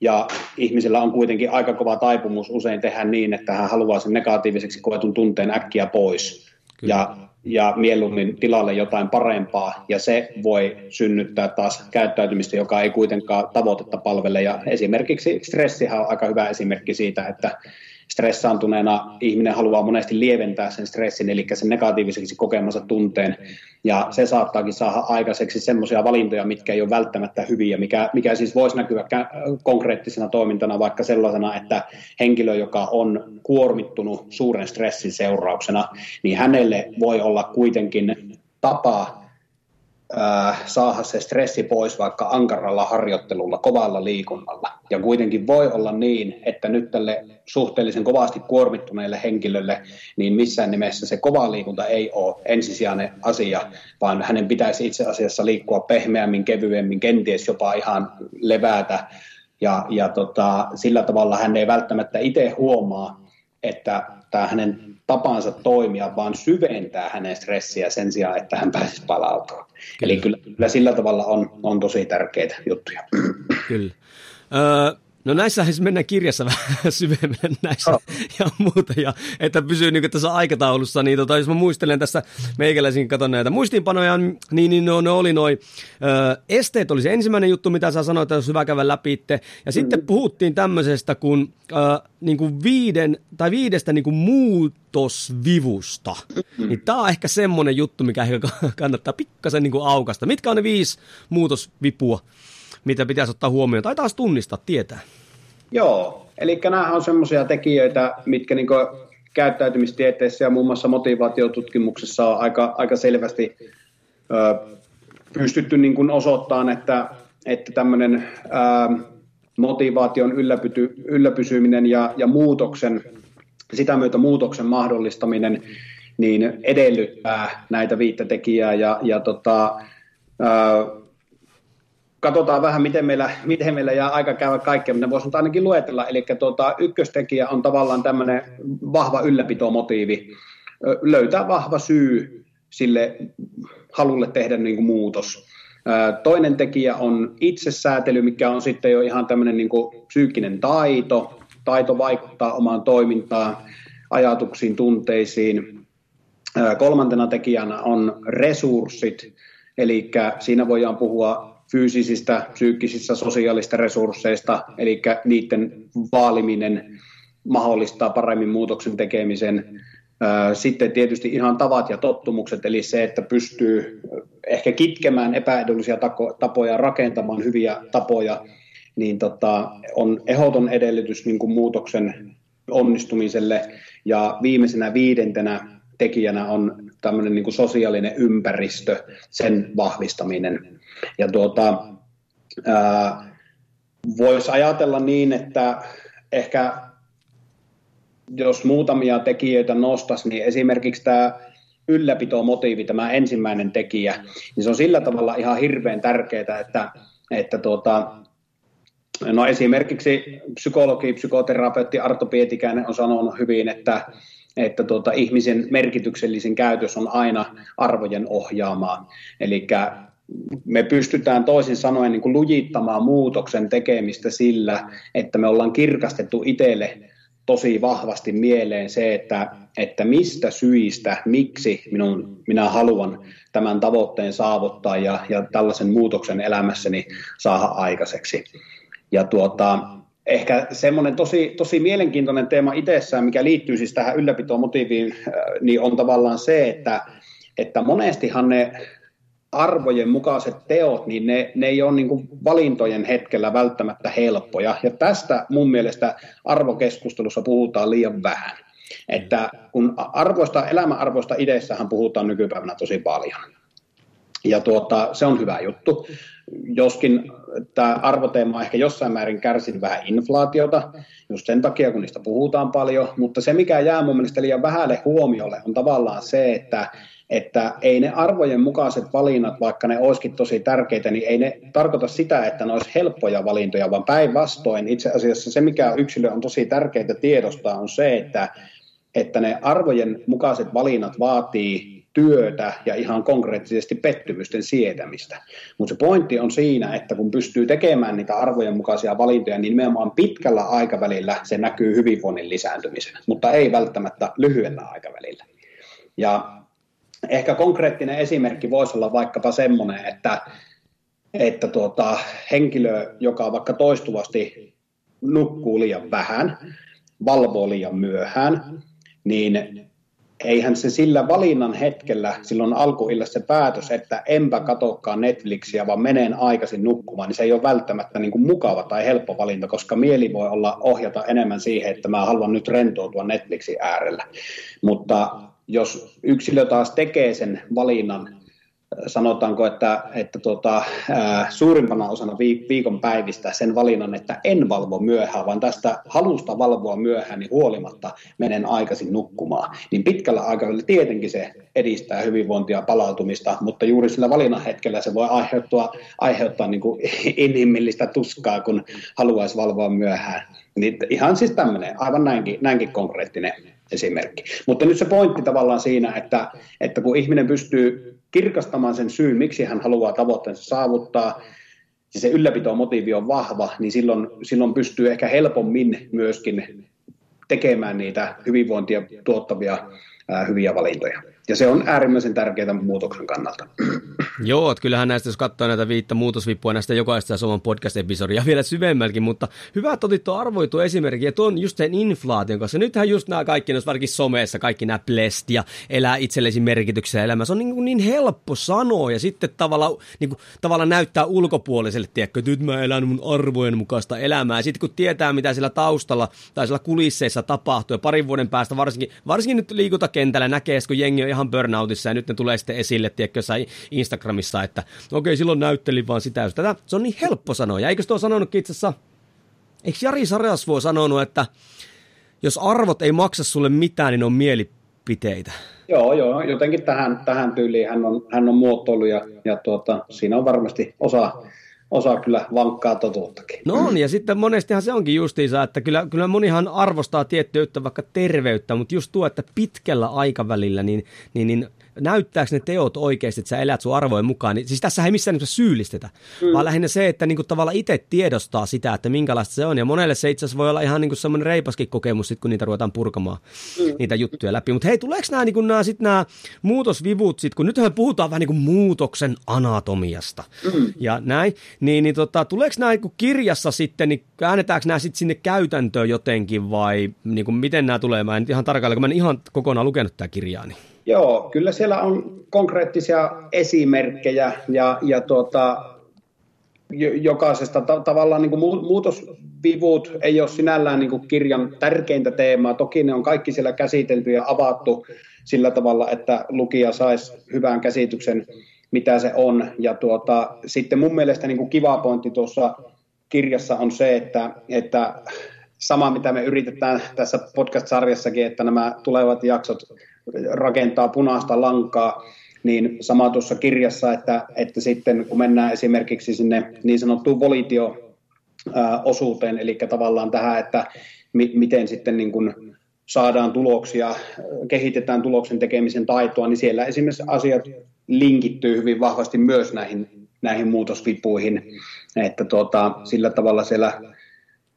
ja ihmisellä on kuitenkin aika kova taipumus usein tehdä niin, että hän haluaa sen negatiiviseksi koetun tunteen äkkiä pois. Ja, ja mieluummin tilalle jotain parempaa, ja se voi synnyttää taas käyttäytymistä, joka ei kuitenkaan tavoitetta palvele. Ja esimerkiksi stressihän on aika hyvä esimerkki siitä, että stressaantuneena ihminen haluaa monesti lieventää sen stressin, eli sen negatiiviseksi kokemansa tunteen, ja se saattaakin saada aikaiseksi semmoisia valintoja, mitkä ei ole välttämättä hyviä, mikä, mikä siis voisi näkyä konkreettisena toimintana vaikka sellaisena, että henkilö, joka on kuormittunut suuren stressin seurauksena, niin hänelle voi olla kuitenkin tapa äh, saada se stressi pois vaikka ankaralla harjoittelulla, kovalla liikunnalla. Ja kuitenkin voi olla niin, että nyt tälle suhteellisen kovasti kuormittuneelle henkilölle, niin missään nimessä se kova liikunta ei ole ensisijainen asia, vaan hänen pitäisi itse asiassa liikkua pehmeämmin, kevyemmin, kenties jopa ihan levätä. Ja, ja tota, sillä tavalla hän ei välttämättä itse huomaa, että tämä hänen tapansa toimia, vaan syventää hänen stressiä sen sijaan, että hän pääsisi palautumaan. Kyllä. Eli kyllä, kyllä sillä tavalla on, on tosi tärkeitä juttuja. Kyllä. Öö, No näissä siis mennään kirjassa [LAUGHS] vähän syvemmin näissä oh. [LAUGHS] ja muuta, ja että pysyy niin tässä aikataulussa, niin tota, jos mä muistelen tässä meikäläisin, katon näitä muistiinpanoja, niin, niin no, ne oli noin, ö, esteet oli se ensimmäinen juttu, mitä sä sanoit, että olisi hyvä käydä läpi itse, ja sitten mm. puhuttiin tämmöisestä kuin, ö, niin kuin viiden, tai viidestä niin kuin muutosvivusta, mm. niin tää on ehkä semmoinen juttu, mikä ehkä [LAUGHS] kannattaa pikkasen niin kuin aukasta. Mitkä on ne viisi muutosvipua? Mitä pitäisi ottaa huomioon tai taas tunnistaa, tietää? Joo, eli nämä on semmoisia tekijöitä, mitkä niin käyttäytymistieteissä ja muun muassa motivaatiotutkimuksessa on aika, aika selvästi ö, pystytty niin kuin osoittamaan, että, että tämmöinen ö, motivaation ylläpysyminen ja, ja muutoksen, sitä myötä muutoksen mahdollistaminen niin edellyttää näitä viittä tekijää ja, ja tota, ää, katsotaan vähän, miten meillä, miten meillä jää aika käydä kaikkea, mutta voisi ainakin luetella. Eli tuota, ykköstekijä on tavallaan tämmöinen vahva ylläpitomotiivi, löytää vahva syy sille halulle tehdä niin kuin muutos. Toinen tekijä on itsesäätely, mikä on sitten jo ihan tämmöinen niin kuin psyykkinen taito, taito vaikuttaa omaan toimintaan, ajatuksiin, tunteisiin. Kolmantena tekijänä on resurssit, eli siinä voidaan puhua fyysisistä, psyykkisistä, sosiaalista resursseista, eli niiden vaaliminen mahdollistaa paremmin muutoksen tekemisen. Sitten tietysti ihan tavat ja tottumukset, eli se, että pystyy ehkä kitkemään epäedullisia tapoja, rakentamaan hyviä tapoja, niin tota, on ehdoton edellytys niin kuin muutoksen onnistumiselle. Ja viimeisenä viidentenä tekijänä on tämmöinen niin kuin sosiaalinen ympäristö, sen vahvistaminen. Ja tuota, voisi ajatella niin, että ehkä jos muutamia tekijöitä nostaisi, niin esimerkiksi tämä ylläpitomotiivi, tämä ensimmäinen tekijä, niin se on sillä tavalla ihan hirveän tärkeää, että, että tuota, no esimerkiksi psykologi, psykoterapeutti Arto Pietikäinen on sanonut hyvin, että, että tuota, ihmisen merkityksellisin käytös on aina arvojen ohjaamaa. Eli me pystytään toisin sanoen niin kuin lujittamaan muutoksen tekemistä sillä, että me ollaan kirkastettu itselle tosi vahvasti mieleen se, että, että mistä syistä, miksi minun, minä haluan tämän tavoitteen saavuttaa ja, ja tällaisen muutoksen elämässäni saada aikaiseksi. Ja tuota, ehkä semmoinen tosi, tosi mielenkiintoinen teema itsessään, mikä liittyy siis tähän ylläpitomotiiviin, äh, niin on tavallaan se, että, että monestihan ne arvojen mukaiset teot, niin ne, ne ei ole niin kuin valintojen hetkellä välttämättä helppoja. Ja tästä mun mielestä arvokeskustelussa puhutaan liian vähän. Että kun arvoista, elämäarvoista idessähän puhutaan nykypäivänä tosi paljon. Ja tuota, se on hyvä juttu. Joskin tämä arvoteema ehkä jossain määrin kärsin vähän inflaatiota, just sen takia, kun niistä puhutaan paljon. Mutta se, mikä jää mun mielestä liian vähälle huomiolle, on tavallaan se, että että ei ne arvojen mukaiset valinnat, vaikka ne olisikin tosi tärkeitä, niin ei ne tarkoita sitä, että ne olisi helppoja valintoja, vaan päinvastoin itse asiassa se, mikä yksilö on tosi tärkeää tiedostaa, on se, että, että ne arvojen mukaiset valinnat vaatii työtä ja ihan konkreettisesti pettymysten sietämistä. Mutta se pointti on siinä, että kun pystyy tekemään niitä arvojen mukaisia valintoja, niin nimenomaan pitkällä aikavälillä se näkyy hyvinvoinnin lisääntymisenä, mutta ei välttämättä lyhyellä aikavälillä. Ja Ehkä konkreettinen esimerkki voisi olla vaikkapa semmoinen, että, että tuota, henkilö, joka vaikka toistuvasti nukkuu liian vähän, valvoo liian myöhään, niin eihän se sillä valinnan hetkellä, silloin alkuillassa se päätös, että enpä katokaan Netflixiä, vaan menen aikaisin nukkumaan, niin se ei ole välttämättä niin kuin mukava tai helppo valinta, koska mieli voi olla ohjata enemmän siihen, että mä haluan nyt rentoutua Netflixin äärellä. Mutta jos yksilö taas tekee sen valinnan, sanotaanko, että, että tuota, suurimpana osana viikon päivistä sen valinnan, että en valvo myöhään, vaan tästä halusta valvoa myöhään, niin huolimatta menen aikaisin nukkumaan, niin pitkällä aikavälillä tietenkin se edistää hyvinvointia palautumista, mutta juuri sillä valinnan hetkellä se voi aiheuttaa, aiheuttaa niin kuin [LAUGHS] inhimillistä tuskaa, kun haluaisi valvoa myöhään. Niin ihan siis tämmöinen, aivan näinkin, näinkin konkreettinen esimerkki. Mutta nyt se pointti tavallaan siinä, että, että kun ihminen pystyy kirkastamaan sen syyn, miksi hän haluaa tavoitteensa saavuttaa, ja se ylläpitomotiivi on vahva, niin silloin, silloin pystyy ehkä helpommin myöskin tekemään niitä hyvinvointia tuottavia ää, hyviä valintoja. Ja se on äärimmäisen tärkeää muutoksen kannalta. [LAUGHS] Joo, että kyllähän näistä, jos katsoo näitä viittä muutosvippua näistä jokaista Suomen podcast-episodia [LAUGHS] vielä syvemmälläkin, mutta hyvä, että otit tuon arvoitu esimerkki, että on just sen inflaation kanssa. Nythän just nämä kaikki, jos varsinkin someessa, kaikki nämä blest ja elää itsellesi merkityksiä elämässä, on niin, niin helppo sanoa ja sitten tavallaan, niin kuin, tavallaan näyttää ulkopuoliselle, tiedätkö, että nyt mä elän mun arvojen mukaista elämää. Sitten kun tietää, mitä siellä taustalla tai siellä kulisseissa tapahtuu ja parin vuoden päästä varsinkin, varsinkin nyt liikuntakentällä näkee, kun jengi on ihan burnoutissa ja nyt ne tulee sitten esille, tiedätkö, Instagramissa, että okei, okay, silloin näyttelin vaan sitä, tätä. Se on niin helppo sanoa. Ja eikö se ole sanonut itse asiassa, eikö Jari Sarasvuo sanonut, että jos arvot ei maksa sulle mitään, niin on mieli mielipiteitä. Joo, joo, jotenkin tähän, tähän tyyliin hän on, hän on muotoilu ja, ja tuota, siinä on varmasti osa, osa kyllä vankkaa totuuttakin. No on, ja sitten monestihan se onkin justiinsa, että kyllä, kyllä monihan arvostaa tiettyä vaikka terveyttä, mutta just tuo, että pitkällä aikavälillä, niin, niin, niin näyttääkö ne teot oikeasti, että sä elät sun arvojen mukaan, niin siis tässä ei missään nimessä syyllistetä, mm. vaan lähinnä se, että niinku tavallaan itse tiedostaa sitä, että minkälaista se on, ja monelle se itse asiassa voi olla ihan niinku semmoinen reipaskin kokemus, sit, kun niitä ruvetaan purkamaan mm. niitä juttuja läpi. Mutta hei, tuleeko nämä niinku, nää, sit nämä muutosvivut, sit, kun nyt me puhutaan vähän niinku muutoksen anatomiasta mm. ja näin, niin, niin tota, tuleeko nämä niinku kirjassa sitten, niin käännetäänkö nämä sitten sinne käytäntöön jotenkin, vai niinku, miten nämä tulee? Mä en ihan tarkalleen, kun mä en ihan kokonaan lukenut tätä kirjaa, niin Joo, kyllä siellä on konkreettisia esimerkkejä ja, ja tuota, jokaisesta ta- tavallaan niin kuin muutosvivut ei ole sinällään niin kuin kirjan tärkeintä teemaa. Toki ne on kaikki siellä käsitelty ja avattu sillä tavalla, että lukija saisi hyvän käsityksen, mitä se on. Ja tuota, sitten mun mielestä niin kuin kiva pointti tuossa kirjassa on se, että, että sama mitä me yritetään tässä podcast-sarjassakin, että nämä tulevat jaksot rakentaa punaista lankaa, niin sama tuossa kirjassa, että, että sitten kun mennään esimerkiksi sinne niin sanottuun volitio-osuuteen, eli tavallaan tähän, että mi- miten sitten niin kuin saadaan tuloksia, kehitetään tuloksen tekemisen taitoa, niin siellä esimerkiksi asiat linkittyy hyvin vahvasti myös näihin, näihin muutosvipuihin, että tuota, sillä tavalla siellä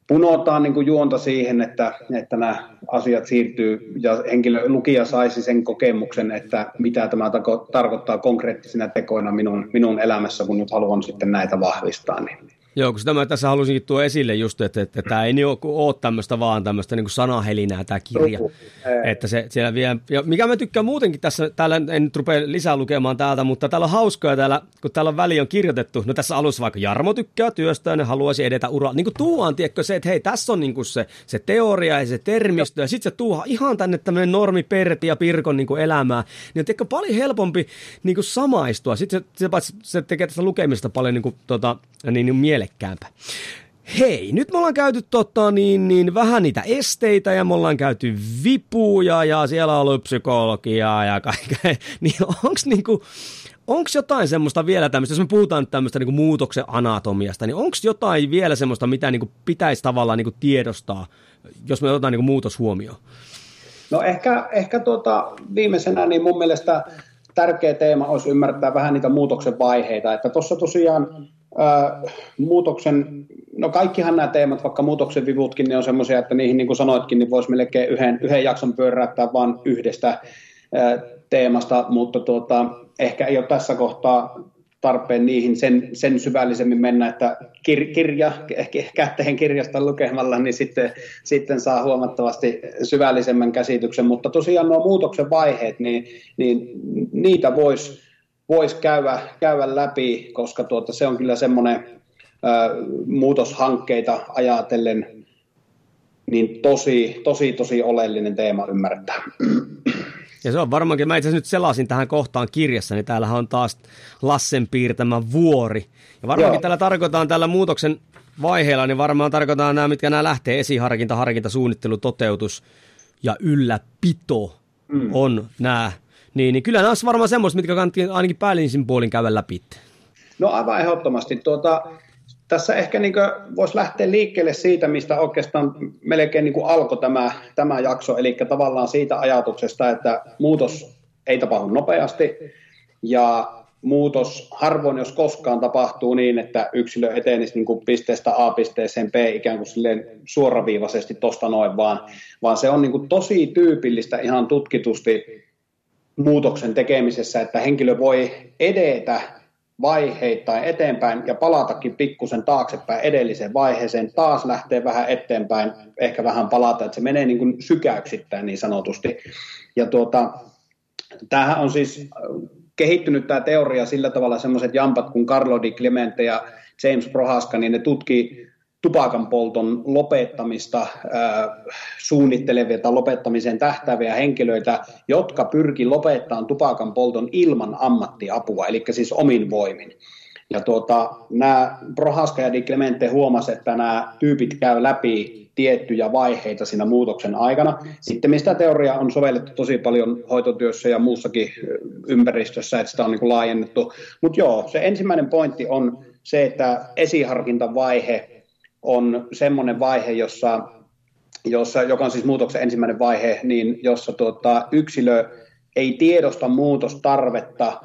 punotaan niin kuin juonta siihen, että, että nämä asiat siirtyy ja henkilö, lukija saisi sen kokemuksen, että mitä tämä tarkoittaa konkreettisina tekoina minun, minun elämässä, kun nyt haluan sitten näitä vahvistaa. Niin Joo, kun sitä mä tässä halusinkin tuoda esille just, että, että, tämä ei niin ole tämmöistä vaan tämmöistä niin sanahelinää tämä kirja. Että se siellä vie, ja mikä mä tykkään muutenkin tässä, täällä en nyt rupea lisää lukemaan täältä, mutta täällä on hauskaa täällä, kun täällä on väli on kirjoitettu, no tässä alussa vaikka Jarmo tykkää työstä ja haluaisi edetä uralla. Niin kuin tuuaan, tiedätkö, se, että hei, tässä on niin kuin se, se teoria ja se termistö, ja sitten se tuuhaa ihan tänne tämmöinen normi Pertti ja Pirkon niin kuin elämää, niin on tiedätkö, paljon helpompi niin kuin samaistua. Sitten se, se, se tekee tästä lukemista paljon niin kuin, tota, niin, niin mielekkäämpä. Hei, nyt me ollaan käyty tota, niin, niin, vähän niitä esteitä ja me ollaan käyty vipuja ja siellä on ollut psykologiaa ja kaikkea. [LAUGHS] Niin onks niinku, onko jotain semmoista vielä tämmöistä, jos me puhutaan nyt tämmöistä niinku muutoksen anatomiasta, niin onko jotain vielä semmoista, mitä niinku pitäisi tavallaan niinku tiedostaa, jos me otetaan niinku muutos huomioon? No ehkä, ehkä tuota, viimeisenä niin mun mielestä tärkeä teema olisi ymmärtää vähän niitä muutoksen vaiheita. Että tuossa tosiaan muutoksen, no kaikkihan nämä teemat, vaikka muutoksen vivutkin, ne on semmoisia, että niihin niin kuin sanoitkin, niin voisi melkein yhden, yhden jakson pyöräyttää vain yhdestä teemasta, mutta tuota, ehkä ei ole tässä kohtaa tarpeen niihin sen, sen syvällisemmin mennä, että kir, kirja, kätteen kirjasta lukemalla, niin sitten, sitten saa huomattavasti syvällisemmän käsityksen, mutta tosiaan nuo muutoksen vaiheet, niin, niin niitä voisi voisi käydä, käydä läpi, koska tuota, se on kyllä semmoinen muutoshankkeita ajatellen niin tosi, tosi, tosi oleellinen teema ymmärtää. Ja se on varmaankin, mä itse nyt selasin tähän kohtaan kirjassa, niin täällähän on taas Lassen piirtämä vuori. Ja varmaankin Joo. tällä tarkoitaan tällä muutoksen vaiheella, niin varmaan tarkoitaan nämä, mitkä nämä lähtee, esiharkinta, harkinta, suunnittelu, toteutus ja ylläpito mm. on nämä niin, niin kyllä nämä olisi varmaan semmoista, mitkä kannattaa ainakin päällisin puolin käydä läpi. No aivan ehdottomasti. Tuota, tässä ehkä niin voisi lähteä liikkeelle siitä, mistä oikeastaan melkein niin alkoi tämä, tämä jakso, eli tavallaan siitä ajatuksesta, että muutos ei tapahdu nopeasti ja muutos harvoin, jos koskaan tapahtuu niin, että yksilö etenisi niin kuin pisteestä A pisteeseen B ikään kuin silleen suoraviivaisesti tuosta noin, vaan, vaan se on niin kuin tosi tyypillistä ihan tutkitusti muutoksen tekemisessä, että henkilö voi edetä vaiheittain eteenpäin ja palatakin pikkusen taaksepäin edelliseen vaiheeseen, taas lähtee vähän eteenpäin, ehkä vähän palata, että se menee niin kuin sykäyksittäin niin sanotusti. Ja tuota, tämähän on siis kehittynyt tämä teoria sillä tavalla semmoiset jampat kuin Carlo Di Clemente ja James Prohaska, niin ne tutkii tupakan polton lopettamista suunnittelevia tai lopettamiseen tähtääviä henkilöitä, jotka pyrki lopettamaan tupakan polton ilman ammattiapua, eli siis omin voimin. Ja tuota, nämä Prohaska ja Di Clemente huomasivat, että nämä tyypit käy läpi tiettyjä vaiheita siinä muutoksen aikana. Sitten mistä teoriaa on sovellettu tosi paljon hoitotyössä ja muussakin ympäristössä, että sitä on niin kuin laajennettu. Mutta joo, se ensimmäinen pointti on se, että esiharkintavaihe on semmoinen vaihe, jossa, jossa, joka on siis muutoksen ensimmäinen vaihe, niin jossa tuota, yksilö ei tiedosta muutostarvetta,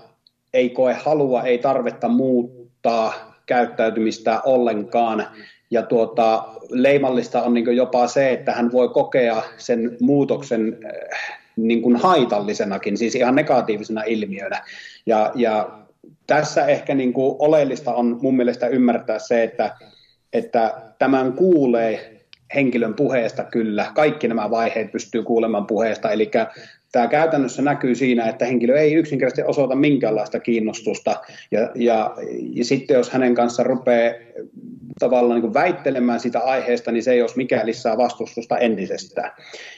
ei koe halua, ei tarvetta muuttaa käyttäytymistä ollenkaan. Ja tuota, leimallista on niin jopa se, että hän voi kokea sen muutoksen äh, niin kuin haitallisenakin, siis ihan negatiivisena ilmiönä. Ja, ja tässä ehkä niin kuin oleellista on mun mielestä ymmärtää se, että, että tämän kuulee henkilön puheesta kyllä. Kaikki nämä vaiheet pystyy kuulemaan puheesta, eli tämä käytännössä näkyy siinä, että henkilö ei yksinkertaisesti osoita minkäänlaista kiinnostusta, ja, ja, ja sitten jos hänen kanssa rupeaa tavallaan niin väittelemään sitä aiheesta, niin se ei olisi mikään lisää vastustusta entisestään.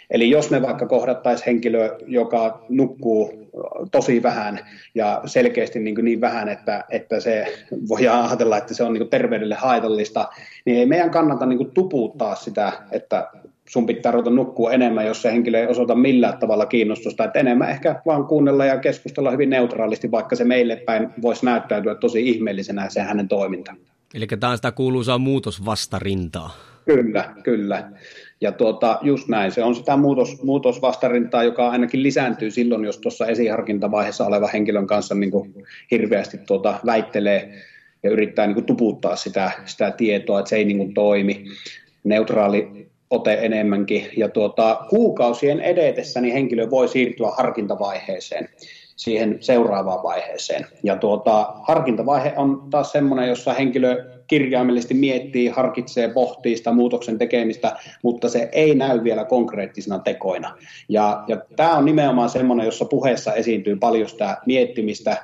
Eli jos me vaikka kohdattaisiin henkilö, joka nukkuu tosi vähän ja selkeästi niin, niin vähän, että, että se voidaan ajatella, että se on niin terveydelle haitallista, niin ei meidän kannata niin tuputtaa sitä, että sun pitää ruveta nukkua enemmän, jos se henkilö ei osoita millään tavalla kiinnostusta. Että enemmän ehkä vaan kuunnella ja keskustella hyvin neutraalisti, vaikka se meille päin voisi näyttäytyä tosi ihmeellisenä se hänen toiminta. Eli tämä on sitä kuuluisaa muutosvastarintaa. Kyllä, kyllä. Ja tuota, just näin, se on sitä muutos, muutosvastarintaa, joka ainakin lisääntyy silloin, jos tuossa esiharkintavaiheessa oleva henkilön kanssa niin kuin hirveästi tuota, väittelee ja yrittää niin kuin tuputtaa sitä, sitä tietoa, että se ei niin kuin toimi. Neutraali ote enemmänkin. Ja tuota, kuukausien edetessä niin henkilö voi siirtyä harkintavaiheeseen siihen seuraavaan vaiheeseen. Ja tuota, harkintavaihe on taas semmoinen, jossa henkilö kirjaimellisesti miettii, harkitsee, pohtii sitä muutoksen tekemistä, mutta se ei näy vielä konkreettisina tekoina. Ja, ja tämä on nimenomaan semmoinen, jossa puheessa esiintyy paljon sitä miettimistä,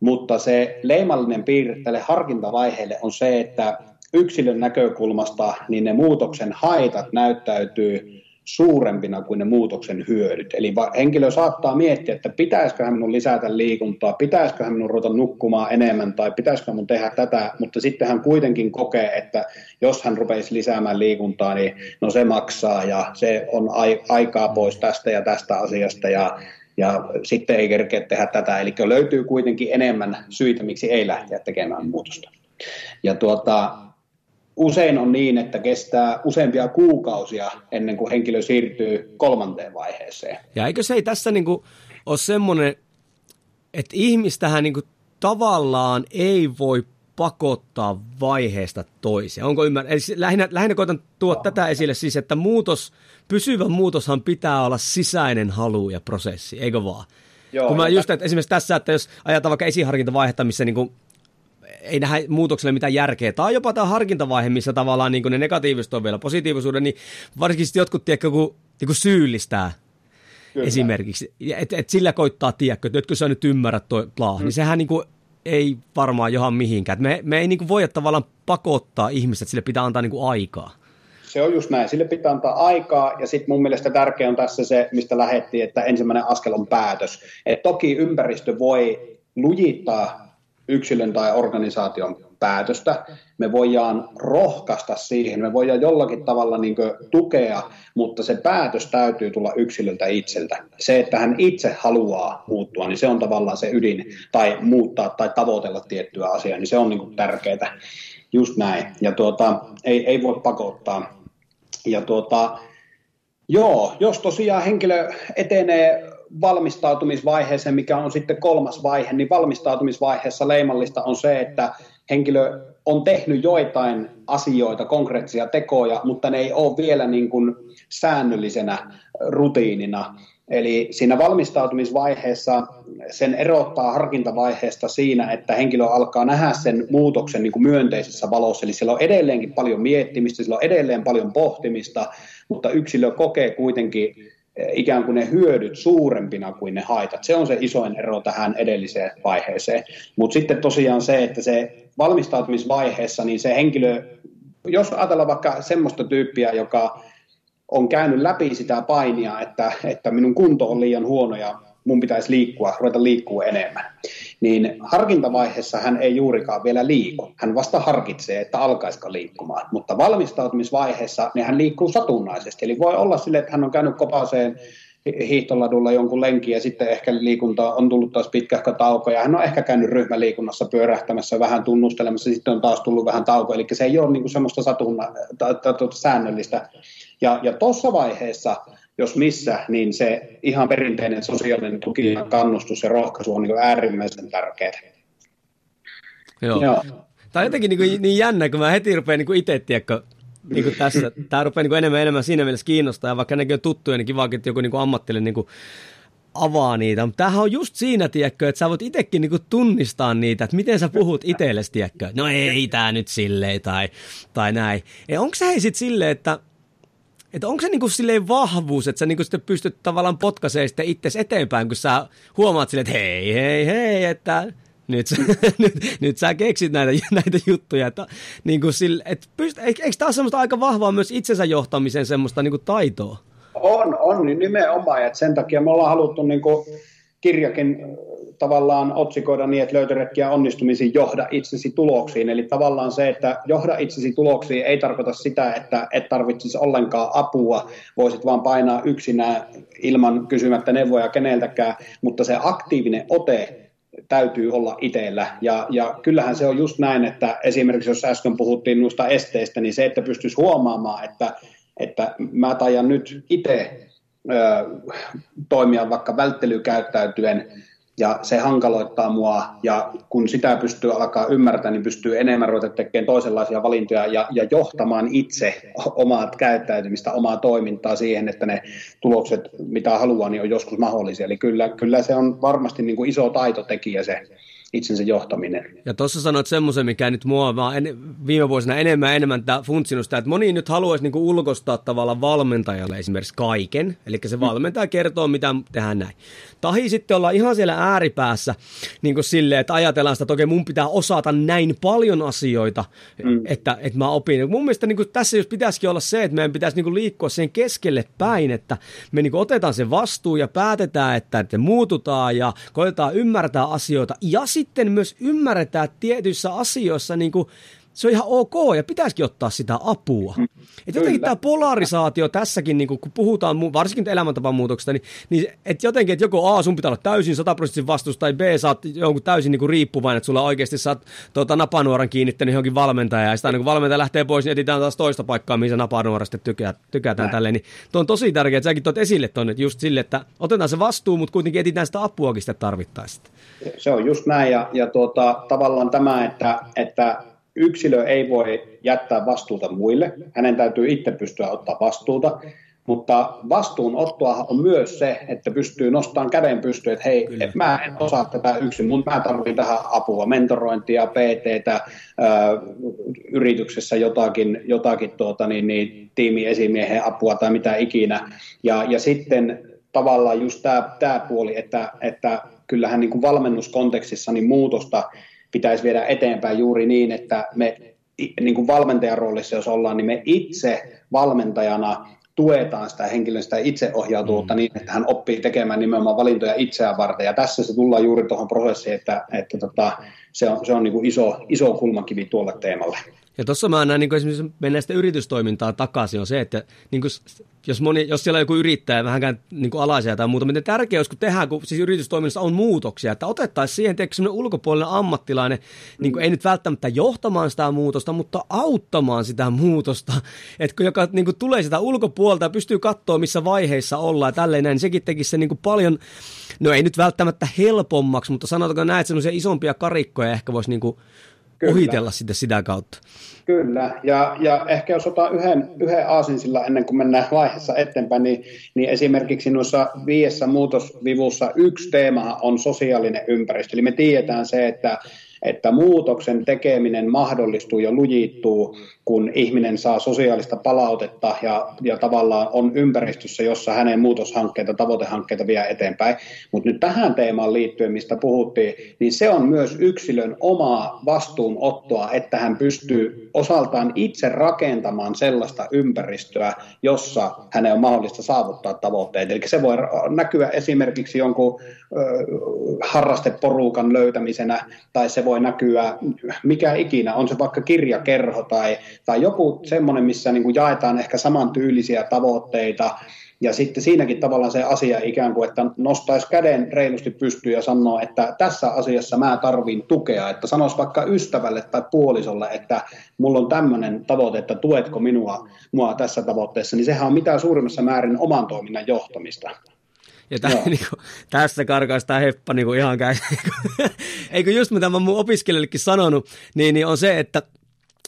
mutta se leimallinen piirre tälle harkintavaiheelle on se, että yksilön näkökulmasta niin ne muutoksen haitat näyttäytyy suurempina kuin ne muutoksen hyödyt. Eli henkilö saattaa miettiä, että pitäisikö minun lisätä liikuntaa, pitäisikö minun ruveta nukkumaan enemmän tai pitäisikö minun tehdä tätä, mutta sitten hän kuitenkin kokee, että jos hän rupeisi lisäämään liikuntaa, niin no se maksaa ja se on aikaa pois tästä ja tästä asiasta ja ja sitten ei kerkeä tehdä tätä. Eli löytyy kuitenkin enemmän syitä, miksi ei lähteä tekemään muutosta. Ja tuota, usein on niin, että kestää useampia kuukausia ennen kuin henkilö siirtyy kolmanteen vaiheeseen. Ja eikö se ei tässä niin kuin ole semmoinen, että ihmistähän niin kuin tavallaan ei voi pakottaa vaiheesta toiseen. Onko ymmär... Eli lähinnä, lähinnä koitan tuoda tätä esille siis, että muutos, pysyvä muutoshan pitää olla sisäinen halu ja prosessi, eikö vaan? Joo, Kun mä just, että esimerkiksi tässä, että jos ajataan vaikka esiharkintavaihetta, missä niin kuin ei nähdä muutokselle mitään järkeä. Tai jopa tämä harkintavaihe, missä tavallaan niin ne negatiiviset on vielä positiivisuuden, niin varsinkin jotkut tiedätkö, kun, niin kuin syyllistää Kyllä. esimerkiksi. Että et sillä koittaa, tiedätkö, että nyt sä nyt ymmärrät toi bla, mm. niin sehän niin kuin ei varmaan johan mihinkään. me, me ei niin kuin voi tavallaan pakottaa ihmistä, että sille pitää antaa niin kuin aikaa. Se on just näin. Sille pitää antaa aikaa ja sitten mun mielestä tärkeä on tässä se, mistä lähettiin, että ensimmäinen askel on päätös. Et toki ympäristö voi lujittaa yksilön tai organisaation päätöstä. Me voidaan rohkaista siihen, me voidaan jollakin tavalla niin tukea, mutta se päätös täytyy tulla yksilöltä itseltä. Se, että hän itse haluaa muuttua, niin se on tavallaan se ydin, tai muuttaa tai tavoitella tiettyä asiaa, niin se on niin tärkeää. Just näin. Ja tuota, ei, ei voi pakottaa. Ja tuota, joo, jos tosiaan henkilö etenee valmistautumisvaiheeseen, mikä on sitten kolmas vaihe, niin valmistautumisvaiheessa leimallista on se, että henkilö on tehnyt joitain asioita, konkreettisia tekoja, mutta ne ei ole vielä niin kuin säännöllisenä rutiinina. Eli siinä valmistautumisvaiheessa sen erottaa harkintavaiheesta siinä, että henkilö alkaa nähdä sen muutoksen niin kuin myönteisessä valossa. Eli siellä on edelleenkin paljon miettimistä, siellä on edelleen paljon pohtimista, mutta yksilö kokee kuitenkin ikään kuin ne hyödyt suurempina kuin ne haitat. Se on se isoin ero tähän edelliseen vaiheeseen. Mutta sitten tosiaan se, että se valmistautumisvaiheessa, niin se henkilö, jos ajatellaan vaikka semmoista tyyppiä, joka on käynyt läpi sitä painia, että, että minun kunto on liian huono ja mun pitäisi liikkua, ruveta liikkua enemmän. Niin harkintavaiheessa hän ei juurikaan vielä liiku. Hän vasta harkitsee, että alkaisiko liikkumaan. Mutta valmistautumisvaiheessa niin hän liikkuu satunnaisesti. Eli voi olla sille, että hän on käynyt kopaseen hiihtoladulla jonkun lenkin ja sitten ehkä liikunta on tullut taas pitkähkö tauko ja hän on ehkä käynyt ryhmäliikunnassa pyörähtämässä vähän tunnustelemassa, sitten on taas tullut vähän tauko, eli se ei ole niin semmoista satunna, ta, ta, ta, säännöllistä. Ja, ja tuossa vaiheessa, jos missä, niin se ihan perinteinen sosiaalinen tuki ja kannustus ja rohkaisu on niin äärimmäisen tärkeää. Joo. Joo. Tämä on jotenkin niin, niin jännä, kun mä heti rupean niin itse, tiedätkö, niin kuin tässä, tämä rupeaa niin kuin enemmän enemmän siinä mielessä kiinnostaa, ja vaikka nekin on tuttuja, niin kiva, että joku niin kuin ammattilinen niin kuin avaa niitä. Mutta tämähän on just siinä, tiedätkö, että sä voit itsekin niinku tunnistaa niitä, että miten sä puhut itsellesi, tiedätkö. No ei tää nyt silleen tai, tai näin. Ja onko se sitten silleen, että että onko se niinku silleen vahvuus, että sä niinku sitten pystyt tavallaan potkaisemaan sitten itse eteenpäin, kun sä huomaat silleen, että hei, hei, hei, että nyt, [LAUGHS] nyt, nyt sä keksit näitä, näitä juttuja. Että, niin kuin sille, et pyst, eikö, eikö tämä ole semmoista aika vahvaa myös itsensä johtamisen semmoista niin kuin taitoa? On, on niin nimenomaan. Että sen takia me ollaan haluttu niin kuin kirjakin tavallaan otsikoida niin, että löytöretkiä onnistumisiin johda itsesi tuloksiin. Eli tavallaan se, että johda itsesi tuloksiin ei tarkoita sitä, että et tarvitsisi ollenkaan apua, voisit vaan painaa yksinään ilman kysymättä neuvoja keneltäkään, mutta se aktiivinen ote täytyy olla itsellä. Ja, ja kyllähän se on just näin, että esimerkiksi jos äsken puhuttiin noista esteistä, niin se, että pystyisi huomaamaan, että, että mä tajan nyt itse toimia vaikka välttelykäyttäytyen, ja se hankaloittaa mua, ja kun sitä pystyy alkaa ymmärtämään, niin pystyy enemmän ruveta tekemään toisenlaisia valintoja ja, ja johtamaan itse omaa käyttäytymistä, omaa toimintaa siihen, että ne tulokset, mitä haluaa, niin on joskus mahdollisia. Eli kyllä, kyllä se on varmasti niin kuin iso taitotekijä se itsensä johtaminen. Ja tuossa sanoit semmoisen, mikä nyt mua vaan en, viime vuosina enemmän ja enemmän tämä funtsinut sitä, että moni nyt haluaisi niinku ulkostaa tavallaan valmentajalle esimerkiksi kaiken, eli se valmentaja kertoo, mitä tehdään näin. Tahi sitten olla ihan siellä ääripäässä niin kuin silleen, että ajatellaan sitä, että okei, mun pitää osata näin paljon asioita, mm. että, että mä opin. Mun mielestä niin kuin tässä jos pitäisikin olla se, että meidän pitäisi niin kuin liikkua sen keskelle päin, että me niin kuin otetaan se vastuu ja päätetään, että, että muututaan ja koetaan ymmärtää asioita ja sitten myös ymmärretään tietyissä asioissa niin kuin se on ihan ok ja pitäisikin ottaa sitä apua. Mm. Et jotenkin tämä polarisaatio tässäkin, niin kun puhutaan varsinkin elämäntapamuutoksesta, niin, niin että jotenkin, että joko A, sun pitää olla täysin sataprosenttisesti vastuus, tai B, sä oot jonkun täysin niin riippuvainen, että sulla oikeasti saat tuota, napanuoran kiinnittänyt johonkin valmentajaan, ja sitä niin kun valmentaja lähtee pois, niin etsitään taas toista paikkaa, se napanuora sitten tykä, tykätään tälleen. Niin tuo on tosi tärkeää, että säkin tuot esille tuonne just sille, että otetaan se vastuu, mutta kuitenkin etsitään sitä apuakin sitten tarvittaessa. Se on just näin, ja, ja tuota, tavallaan tämä, että, että yksilö ei voi jättää vastuuta muille, hänen täytyy itse pystyä ottaa vastuuta, mutta vastuunottoa on myös se, että pystyy nostamaan käden pystyyn, että hei, et mä en osaa tätä yksin, mutta mä tarvitsen tähän apua, mentorointia, PTtä, ää, yrityksessä jotakin, jotakin tuota, niin, niin, tiimiesimiehen apua tai mitä ikinä. Ja, ja sitten tavallaan just tämä puoli, että, että kyllähän niin kuin valmennuskontekstissa niin muutosta pitäisi viedä eteenpäin juuri niin, että me niin kuin valmentajan roolissa, jos ollaan, niin me itse valmentajana tuetaan sitä henkilöstä itseohjautuvuutta mm. niin, että hän oppii tekemään nimenomaan valintoja itseään varten. Ja tässä se tullaan juuri tuohon prosessiin, että, että tota, se on, se on niin kuin iso, iso kulmakivi tuolle teemalle. Ja tuossa mä näen, niin kuin esimerkiksi mennään sitä yritystoimintaa takaisin, on se, että niin kuin, jos, moni, jos siellä on joku yrittäjä vähänkään niin kuin alaisia tai muuta, miten tärkeää olisi, kun tehdään, kun siis yritystoiminnassa on muutoksia, että otettaisiin siihen teikö ulkopuolinen ammattilainen, niin kuin, ei nyt välttämättä johtamaan sitä muutosta, mutta auttamaan sitä muutosta, [LAUGHS] että kun joka niin kuin, tulee sitä ulkopuolta ja pystyy katsoa, missä vaiheissa ollaan ja tälleen näin, niin sekin tekisi se niin kuin, paljon, no ei nyt välttämättä helpommaksi, mutta sanotaanko näin, että semmoisia isompia karikkoja ehkä voisi niin kuin, Kyllä. ohitella sitten sitä kautta. Kyllä, ja, ja ehkä jos otan yhden, yhden aasinsilla ennen kuin mennään vaiheessa eteenpäin, niin, niin esimerkiksi noissa viiessä muutosvivussa yksi teema on sosiaalinen ympäristö. Eli me tiedetään se, että että muutoksen tekeminen mahdollistuu ja lujittuu, kun ihminen saa sosiaalista palautetta ja, ja tavallaan on ympäristössä, jossa hänen muutoshankkeita, tavoitehankkeita vie eteenpäin. Mutta nyt tähän teemaan liittyen, mistä puhuttiin, niin se on myös yksilön omaa vastuunottoa, että hän pystyy osaltaan itse rakentamaan sellaista ympäristöä, jossa hänen on mahdollista saavuttaa tavoitteet. Eli se voi näkyä esimerkiksi jonkun ö, harrasteporukan löytämisenä, tai se voi näkyä mikä ikinä, on se vaikka kirjakerho tai, tai joku semmoinen, missä niin kuin jaetaan ehkä samantyylisiä tavoitteita, ja sitten siinäkin tavallaan se asia ikään kuin, että nostaisi käden reilusti pystyyn ja sanoo, että tässä asiassa mä tarvin tukea. Että sanoisi vaikka ystävälle tai puolisolle, että mulla on tämmöinen tavoite, että tuetko minua mua tässä tavoitteessa, niin sehän on mitä suurimmassa määrin oman toiminnan johtamista. Ja tä, [LAUGHS] niin kuin, tässä karkaisi tämä heppa niin kuin ihan käy. [LAUGHS] Eikö just mitä mä mun opiskelijoillekin sanonut, niin, niin on se, että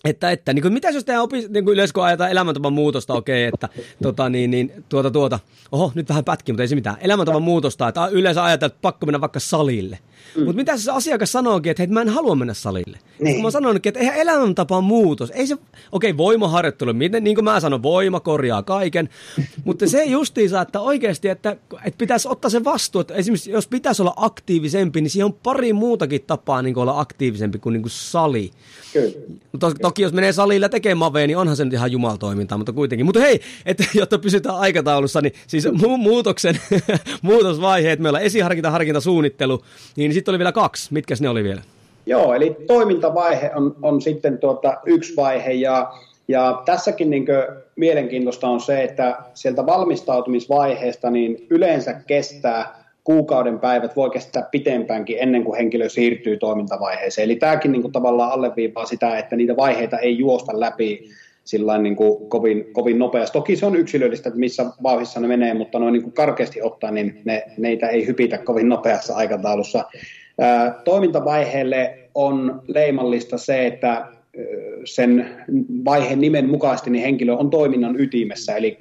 että, että niin kuin, mitä jos tehdään opi, niin kuin yleensä kun ajetaan elämäntavan muutosta, okei, okay, että tota, niin, niin, tuota, tuota, oho, nyt vähän pätki, mutta ei se mitään, elämäntavan muutosta, että yleensä ajatellaan, että pakko mennä vaikka salille. Mm. Mutta mitä se asiakas sanookin, että hei, mä en halua mennä salille. Niin. Mä sanon, että eihän elämäntapa muutos, ei se, okei, okay, voimaharjoittelu, miten, niin kuin mä sanon, voima korjaa kaiken, [LAUGHS] mutta se justiinsa, että oikeasti, että, että pitäisi ottaa se vastuu, että esimerkiksi jos pitäisi olla aktiivisempi, niin siihen on pari muutakin tapaa niin olla aktiivisempi kuin, niin kuin sali. Kyllä. To, toki jos menee salilla tekemään maveen, niin onhan se nyt ihan jumaltoimintaa, mutta kuitenkin. Mutta hei, että [LAUGHS] jotta pysytään aikataulussa, niin siis mu- muutoksen [LAUGHS] muutosvaiheet, meillä on esiharkinta, harkinta, suunnittelu, niin sitten oli vielä kaksi. Mitkä ne oli vielä? Joo, eli toimintavaihe on, on sitten tuota yksi vaihe ja, ja tässäkin niin mielenkiintoista on se, että sieltä valmistautumisvaiheesta niin yleensä kestää kuukauden päivät, voi kestää pitempäänkin ennen kuin henkilö siirtyy toimintavaiheeseen. Eli tämäkin niin tavallaan alleviivaa sitä, että niitä vaiheita ei juosta läpi sillä niin kuin kovin, kovin nopeasti. Toki se on yksilöllistä, että missä vauhissa ne menee, mutta noin niin kuin karkeasti ottaen, niin ne, neitä ei hypitä kovin nopeassa aikataulussa. Toimintavaiheelle on leimallista se, että sen vaiheen nimen mukaisesti niin henkilö on toiminnan ytimessä, eli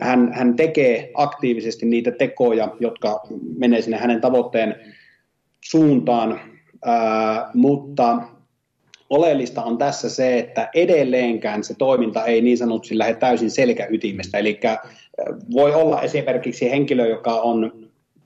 hän, hän tekee aktiivisesti niitä tekoja, jotka menee sinne hänen tavoitteen suuntaan, ää, mutta oleellista on tässä se, että edelleenkään se toiminta ei niin sanotusti lähde täysin selkäytimestä. Eli voi olla esimerkiksi henkilö, joka on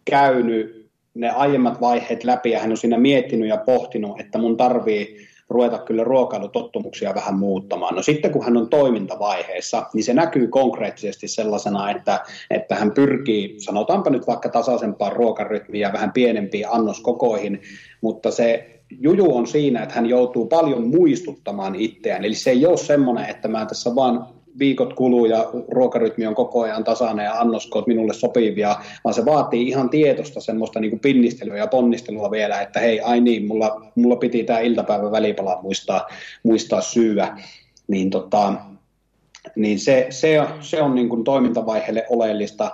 käynyt ne aiemmat vaiheet läpi ja hän on siinä miettinyt ja pohtinut, että mun tarvii ruveta kyllä ruokailutottumuksia vähän muuttamaan. No sitten kun hän on toimintavaiheessa, niin se näkyy konkreettisesti sellaisena, että, että hän pyrkii, sanotaanpa nyt vaikka tasaisempaan ruokarytmiin ja vähän pienempiin annoskokoihin, mutta se juju on siinä, että hän joutuu paljon muistuttamaan itseään. Eli se ei ole semmoinen, että mä tässä vaan viikot kuluu ja ruokarytmi on koko ajan tasainen ja annoskoot minulle sopivia, vaan se vaatii ihan tietosta semmoista niin kuin pinnistelyä ja ponnistelua vielä, että hei, ai niin, mulla, mulla piti tämä iltapäivän välipala muistaa, muistaa syyä. Niin, tota, niin se, se, se on niin kuin toimintavaiheelle oleellista.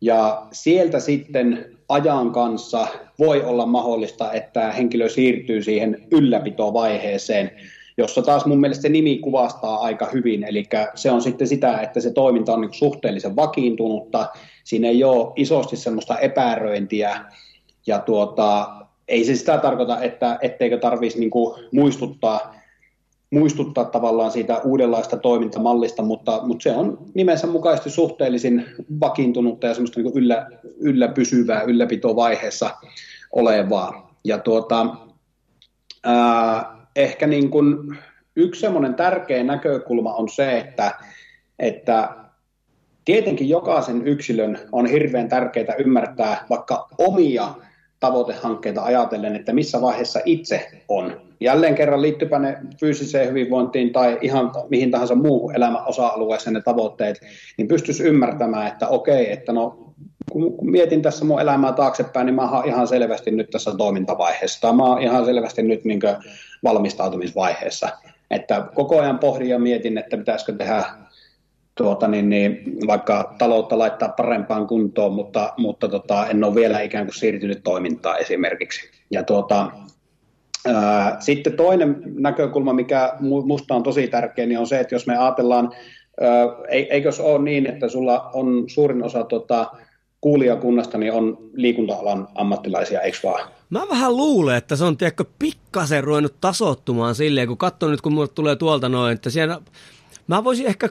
Ja sieltä sitten ajan kanssa voi olla mahdollista, että henkilö siirtyy siihen ylläpitovaiheeseen, jossa taas mun mielestä se nimi kuvastaa aika hyvin, eli se on sitten sitä, että se toiminta on niin suhteellisen vakiintunutta, siinä ei ole isosti semmoista epäröintiä, ja tuota, ei se sitä tarkoita, että etteikö tarvitsisi niin muistuttaa, muistuttaa tavallaan siitä uudenlaista toimintamallista, mutta, mutta se on nimensä mukaisesti suhteellisen vakiintunutta ja semmoista niin yllä, yllä pysyvää ylläpitovaiheessa olevaa. Ja tuota, ää, ehkä niin kuin yksi semmoinen tärkeä näkökulma on se, että, että tietenkin jokaisen yksilön on hirveän tärkeää ymmärtää vaikka omia tavoitehankkeita ajatellen, että missä vaiheessa itse on. Jälleen kerran liittypä ne fyysiseen hyvinvointiin tai ihan mihin tahansa muuhun elämän osa-alueeseen ne tavoitteet, niin pystyisi ymmärtämään, että okei, että no kun mietin tässä mun elämää taaksepäin, niin mä oon ihan selvästi nyt tässä toimintavaiheessa, tai mä oon ihan selvästi nyt niin valmistautumisvaiheessa. Että koko ajan pohdin ja mietin, että pitäisikö tehdä tuota, niin, niin, vaikka taloutta laittaa parempaan kuntoon, mutta, mutta tota, en ole vielä ikään kuin siirtynyt toimintaan esimerkiksi. Ja tuota, ää, sitten toinen näkökulma, mikä minusta on tosi tärkeä, niin on se, että jos me ajatellaan, ää, eikö se ole niin, että sulla on suurin osa tota, kuulijakunnasta niin on liikunta-alan ammattilaisia, eikö vaan? Mä vähän luulen, että se on tiedätkö, pikkasen ruvennut tasottumaan silleen, kun katson nyt, kun mulle tulee tuolta noin, että siellä, mä voisin ehkä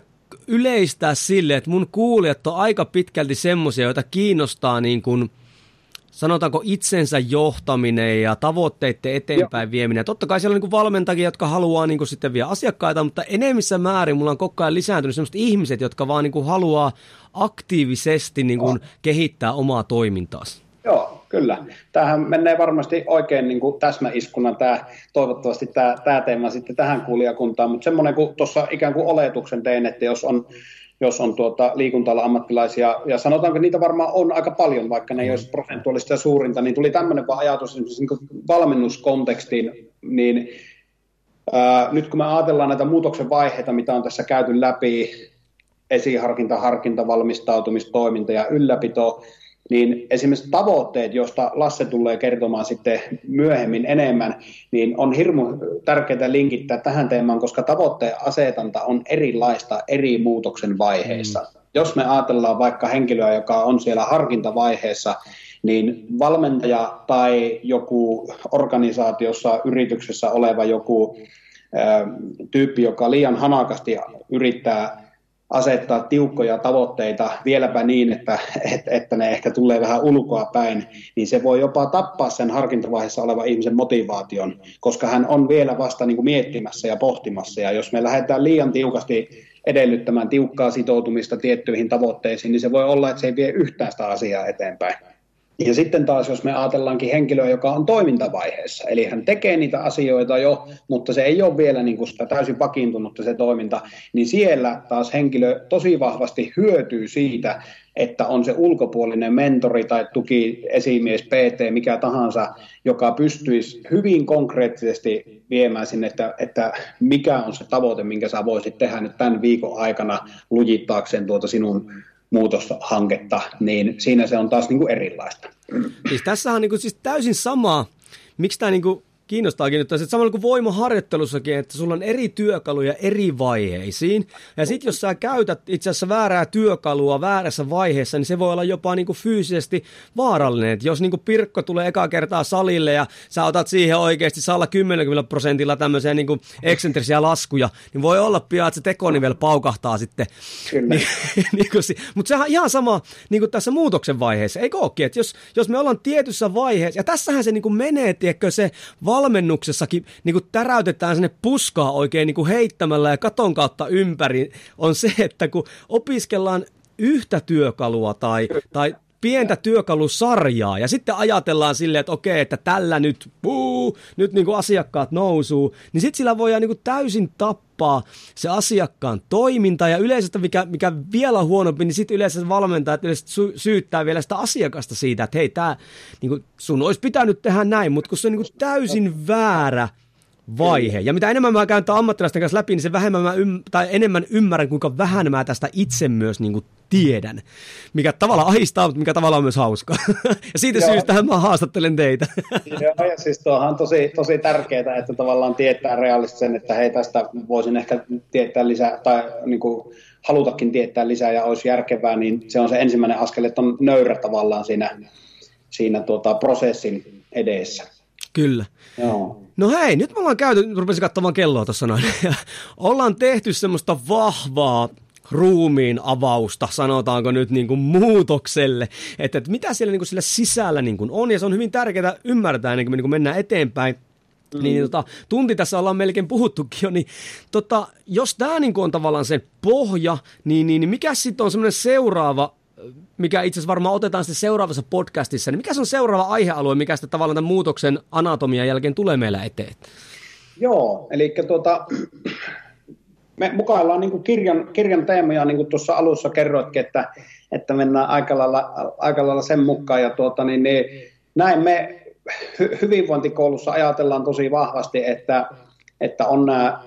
yleistää sille, että mun kuulijat on aika pitkälti semmoisia, joita kiinnostaa niin kuin, sanotaanko itsensä johtaminen ja tavoitteiden eteenpäin Joo. vieminen. Totta kai siellä on niin valmentajia, jotka haluaa niin kuin sitten vielä asiakkaita, mutta enemmissä määrin mulla on koko ajan lisääntynyt sellaiset ihmiset, jotka vaan niin kuin haluaa aktiivisesti niin kuin kehittää omaa toimintaansa. Joo, kyllä. Tämähän menee varmasti oikein niin kuin täsmäiskuna tämä, toivottavasti tämä, tämä teema sitten tähän kuulijakuntaan, mutta semmoinen kuin tuossa ikään kuin oletuksen tein, että jos on jos on tuota liikunta ammattilaisia, ja sanotaanko niitä varmaan on aika paljon, vaikka ne ei olisi prosentuaalista suurinta, niin tuli tämmöinen ajatus esimerkiksi niin valmennuskontekstiin, niin ää, nyt kun me ajatellaan näitä muutoksen vaiheita, mitä on tässä käyty läpi, esiharkinta, harkinta, valmistautumistoiminta ja ylläpito, niin esimerkiksi tavoitteet, joista Lasse tulee kertomaan sitten myöhemmin enemmän, niin on hirmu tärkeää linkittää tähän teemaan, koska tavoitteen asetanta on erilaista eri muutoksen vaiheissa. Mm. Jos me ajatellaan vaikka henkilöä, joka on siellä harkintavaiheessa, niin valmentaja tai joku organisaatiossa, yrityksessä oleva joku tyyppi, joka liian hanakasti yrittää asettaa tiukkoja tavoitteita vieläpä niin, että, että, että ne ehkä tulee vähän ulkoa päin, niin se voi jopa tappaa sen harkintavaiheessa olevan ihmisen motivaation, koska hän on vielä vasta niin kuin miettimässä ja pohtimassa. Ja jos me lähdetään liian tiukasti edellyttämään tiukkaa sitoutumista tiettyihin tavoitteisiin, niin se voi olla, että se ei vie yhtään sitä asiaa eteenpäin. Ja sitten taas, jos me ajatellaankin henkilöä, joka on toimintavaiheessa, eli hän tekee niitä asioita jo, mutta se ei ole vielä niin kuin sitä täysin vakiintunutta se toiminta, niin siellä taas henkilö tosi vahvasti hyötyy siitä, että on se ulkopuolinen mentori tai tuki, esimies, PT, mikä tahansa, joka pystyisi hyvin konkreettisesti viemään sinne, että, että mikä on se tavoite, minkä sä voisit tehdä nyt tämän viikon aikana lujittaakseen tuota sinun muutoshanketta, niin siinä se on taas niin kuin erilaista. Siis tässä on niin kuin, siis täysin sama, miksi tämä niin kuin kiinnostaakin nyt, että samalla kuin voimaharjoittelussakin, että sulla on eri työkaluja eri vaiheisiin. Ja sitten jos sä käytät itse asiassa väärää työkalua väärässä vaiheessa, niin se voi olla jopa niin kuin fyysisesti vaarallinen. Et jos niin kuin Pirkko tulee eka kertaa salille ja sä otat siihen oikeasti salla 10 prosentilla tämmöisiä niin kuin eksentrisiä laskuja, niin voi olla pian, että se tekonivel paukahtaa sitten. Niin, [LAUGHS] niin kuin, mutta sehän on ihan sama niin kuin tässä muutoksen vaiheessa, eikö ookin? Että jos, jos me ollaan tietyssä vaiheessa, ja tässähän se niin kuin menee, tiedätkö, se val valmennuksessakin niin kuin täräytetään sinne puskaa oikein niin kuin heittämällä ja katon kautta ympäri, on se, että kun opiskellaan yhtä työkalua tai, tai pientä työkalusarjaa. Ja sitten ajatellaan silleen, että okei, että tällä nyt, puu, nyt niin kuin asiakkaat nousuu, niin sitten sillä voidaan niin kuin täysin tappaa se asiakkaan toiminta. Ja yleensä, mikä, mikä vielä huonompi, niin sitten yleensä valmentajat yleensä sy- syyttää vielä sitä asiakasta siitä, että hei, tää, niin kuin, sun olisi pitänyt tehdä näin, mutta kun se on niin kuin täysin väärä vaihe. Ja mitä enemmän mä käyn ammattilaisten kanssa läpi, niin se vähemmän mä ym- tai enemmän ymmärrän, kuinka vähän mä tästä itse myös niin kuin tiedän. Mikä tavallaan ahistaa, mutta mikä tavallaan on myös hauska. [LAUGHS] ja siitä Joo. syystä mä haastattelen teitä. Joo, ja siis tuohan on tosi, tosi tärkeää, että tavallaan tietää realistisen, sen, että hei tästä voisin ehkä tietää lisää, tai niin kuin, halutakin tietää lisää ja olisi järkevää, niin se on se ensimmäinen askel, että on nöyrä tavallaan siinä, siinä tuota, prosessin edessä. Kyllä. Joo. No hei, nyt me ollaan käyty, rupesin katsomaan kelloa tuossa noin, [LAUGHS] ollaan tehty semmoista vahvaa ruumiin avausta, sanotaanko nyt niin kuin muutokselle, että, että mitä siellä niin kuin sillä sisällä niin kuin on, ja se on hyvin tärkeää ymmärtää ennen kuin me niin kuin mennään eteenpäin. Mm. Niin tota, tunti tässä ollaan melkein puhuttukin jo, niin tota, jos tämä niin on tavallaan se pohja, niin, niin, niin mikä sitten on semmoinen seuraava mikä itse asiassa varmaan otetaan sitten seuraavassa podcastissa, niin mikä se on seuraava aihealue, mikä sitten tavallaan tämän muutoksen anatomian jälkeen tulee meillä eteen? Joo, eli tuota, me mukaillaan niin kirjan, kirjan teemoja, niin kuin tuossa alussa kerroitkin, että, että mennään aika lailla, aika lailla sen mukaan. Ja tuota, niin, niin, näin me hyvinvointikoulussa ajatellaan tosi vahvasti, että, että on nämä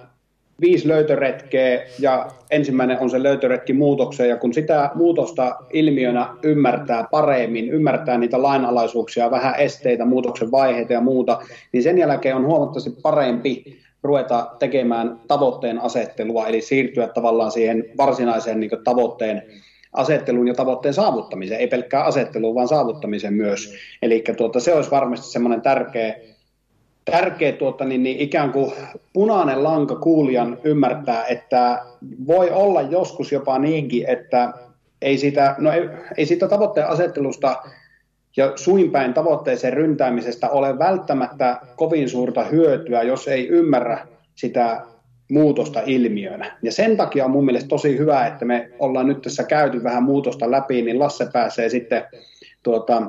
viisi löytöretkeä ja ensimmäinen on se löytöretki muutokseen ja kun sitä muutosta ilmiönä ymmärtää paremmin, ymmärtää niitä lainalaisuuksia, vähän esteitä, muutoksen vaiheita ja muuta, niin sen jälkeen on huomattavasti parempi ruveta tekemään tavoitteen asettelua, eli siirtyä tavallaan siihen varsinaiseen niin tavoitteen asettelun ja tavoitteen saavuttamisen, ei pelkkää asetteluun, vaan saavuttamisen myös. Eli tuota, se olisi varmasti semmoinen tärkeä, tärkeä tuota, niin, niin ikään kuin punainen lanka kuulijan ymmärtää, että voi olla joskus jopa niinkin, että ei sitä, no ei, ei siitä tavoitteen asettelusta ja suinpäin tavoitteeseen ryntäämisestä ole välttämättä kovin suurta hyötyä, jos ei ymmärrä sitä muutosta ilmiönä. Ja sen takia on mun mielestä tosi hyvä, että me ollaan nyt tässä käyty vähän muutosta läpi, niin Lasse pääsee sitten tuota,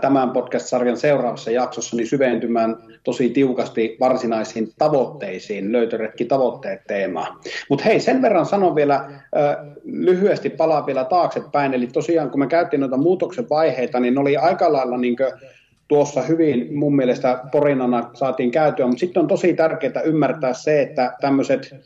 tämän podcast-sarjan seuraavassa jaksossa niin syventymään tosi tiukasti varsinaisiin tavoitteisiin, löytöretki tavoitteet teemaa. Mutta hei, sen verran sanon vielä lyhyesti, palaa vielä taaksepäin, eli tosiaan kun me käytiin noita muutoksen vaiheita, niin ne oli aika lailla niin tuossa hyvin mun mielestä porinana saatiin käytyä, mutta sitten on tosi tärkeää ymmärtää se, että tämmöiset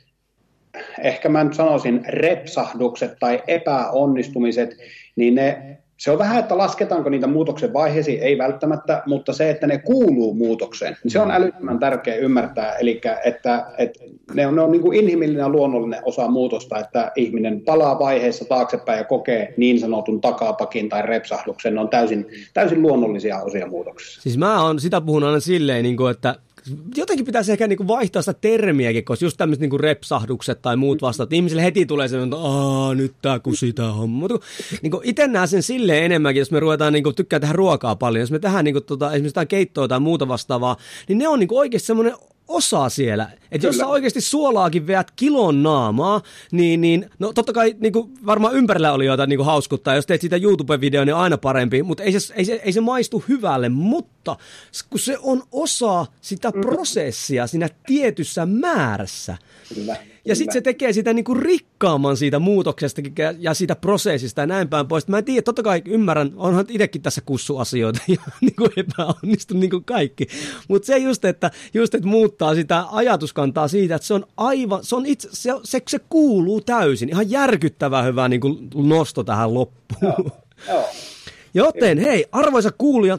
ehkä mä nyt sanoisin repsahdukset tai epäonnistumiset, niin ne se on vähän, että lasketaanko niitä muutoksen vaiheisiin, ei välttämättä, mutta se, että ne kuuluu muutokseen, niin se on älyttömän tärkeä ymmärtää. Eli että, että ne on, ne on niin kuin inhimillinen ja luonnollinen osa muutosta, että ihminen palaa vaiheessa taaksepäin ja kokee niin sanotun takapakin tai repsahduksen. Ne on täysin, täysin luonnollisia osia muutoksessa. Siis mä oon sitä puhun aina silleen, niin kuin, että jotenkin pitäisi ehkä niinku vaihtaa sitä termiäkin, koska just tämmöiset niinku repsahdukset tai muut vastaat, ihmisille heti tulee se, että Aa, nyt tää kusita homma. Mutta niinku itse näen sen silleen enemmänkin, jos me ruvetaan niinku, tykkää tehdä ruokaa paljon, jos me tehdään niinku, tota, esimerkiksi jotain keittoa tai muuta vastaavaa, niin ne on niinku oikeasti semmoinen osa siellä. Että jos sä oikeasti suolaakin veät kilon naamaa, niin, niin no totta kai niin kuin varmaan ympärillä oli jotain niin hauskuttaa. Jos teet siitä YouTube-videoa, niin aina parempi, mutta ei se, ei, se, ei se maistu hyvälle. Mutta kun se on osa sitä mm. prosessia siinä tietyssä määrässä, Kyllä. Ja sitten se tekee sitä niinku rikkaamman siitä muutoksesta ja siitä prosessista ja näin päin pois. Mä en tiedä, totta kai ymmärrän, onhan itsekin tässä kussu asioita [LAUGHS] ja niinku epäonnistu niin kuin kaikki. Mutta se just, että just, että muuttaa sitä ajatuskantaa siitä, että se on aivan, se, on itse, se, se, se kuuluu täysin. Ihan järkyttävä hyvä niinku nosto tähän loppuun. Joo. Joo. Joten hei, arvoisa kuulija,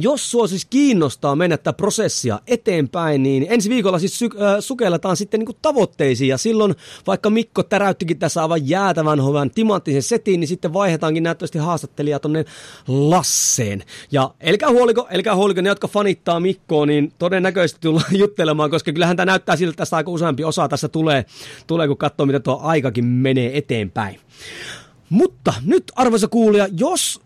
jos sua siis kiinnostaa mennä tätä prosessia eteenpäin, niin ensi viikolla siis sy- äh, sukelletaan sitten niin tavoitteisiin. Ja silloin, vaikka Mikko täräyttikin tässä aivan jäätävän hyvän timanttisen setin, niin sitten vaihdetaankin näyttävästi haastattelijaa tonne Lasseen. Ja elkää huoliko, elkää huoliko ne, jotka fanittaa Mikkoa, niin todennäköisesti tullaan [LAUGHS] juttelemaan, koska kyllähän tämä näyttää siltä, että tässä aika useampi osa tässä tulee, tulee kun katsoo, mitä tuo aikakin menee eteenpäin. Mutta nyt, arvoisa kuulija, jos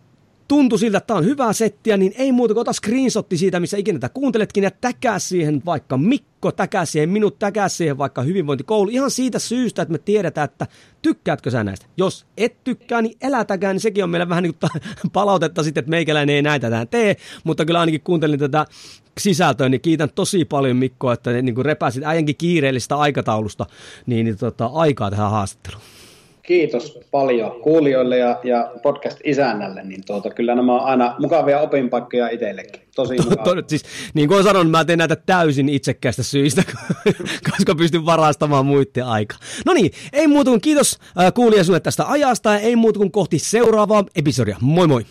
tuntui siltä, että tämä on hyvää settiä, niin ei muuta kuin ota screenshotti siitä, missä ikinä tätä kuunteletkin, ja täkää siihen vaikka Mikko, täkää siihen minut, täkää siihen vaikka hyvinvointikoulu, ihan siitä syystä, että me tiedetään, että tykkäätkö sä näistä. Jos et tykkää, niin elätäkään, niin sekin on meillä vähän niin kuin [LAUGHS] palautetta sitten, että meikäläinen ei näitä tähän tee, mutta kyllä ainakin kuuntelin tätä sisältöä, niin kiitän tosi paljon Mikkoa, että niin kuin repäsit äijänkin kiireellistä aikataulusta, niin, niin tota, aikaa tähän haastatteluun kiitos paljon kuulijoille ja, ja podcast-isännälle, niin tuota, kyllä nämä on aina mukavia opinpaikkoja itsellekin. Tosi [LAUGHS] mukavia. siis, niin kuin sanoin, mä teen näitä täysin itsekkäistä syistä, [LAUGHS] koska pystyn varastamaan muiden aika. No niin, ei muuta kuin kiitos äh, kuulija sulle tästä ajasta ja ei muuta kuin kohti seuraavaa episodia. Moi moi!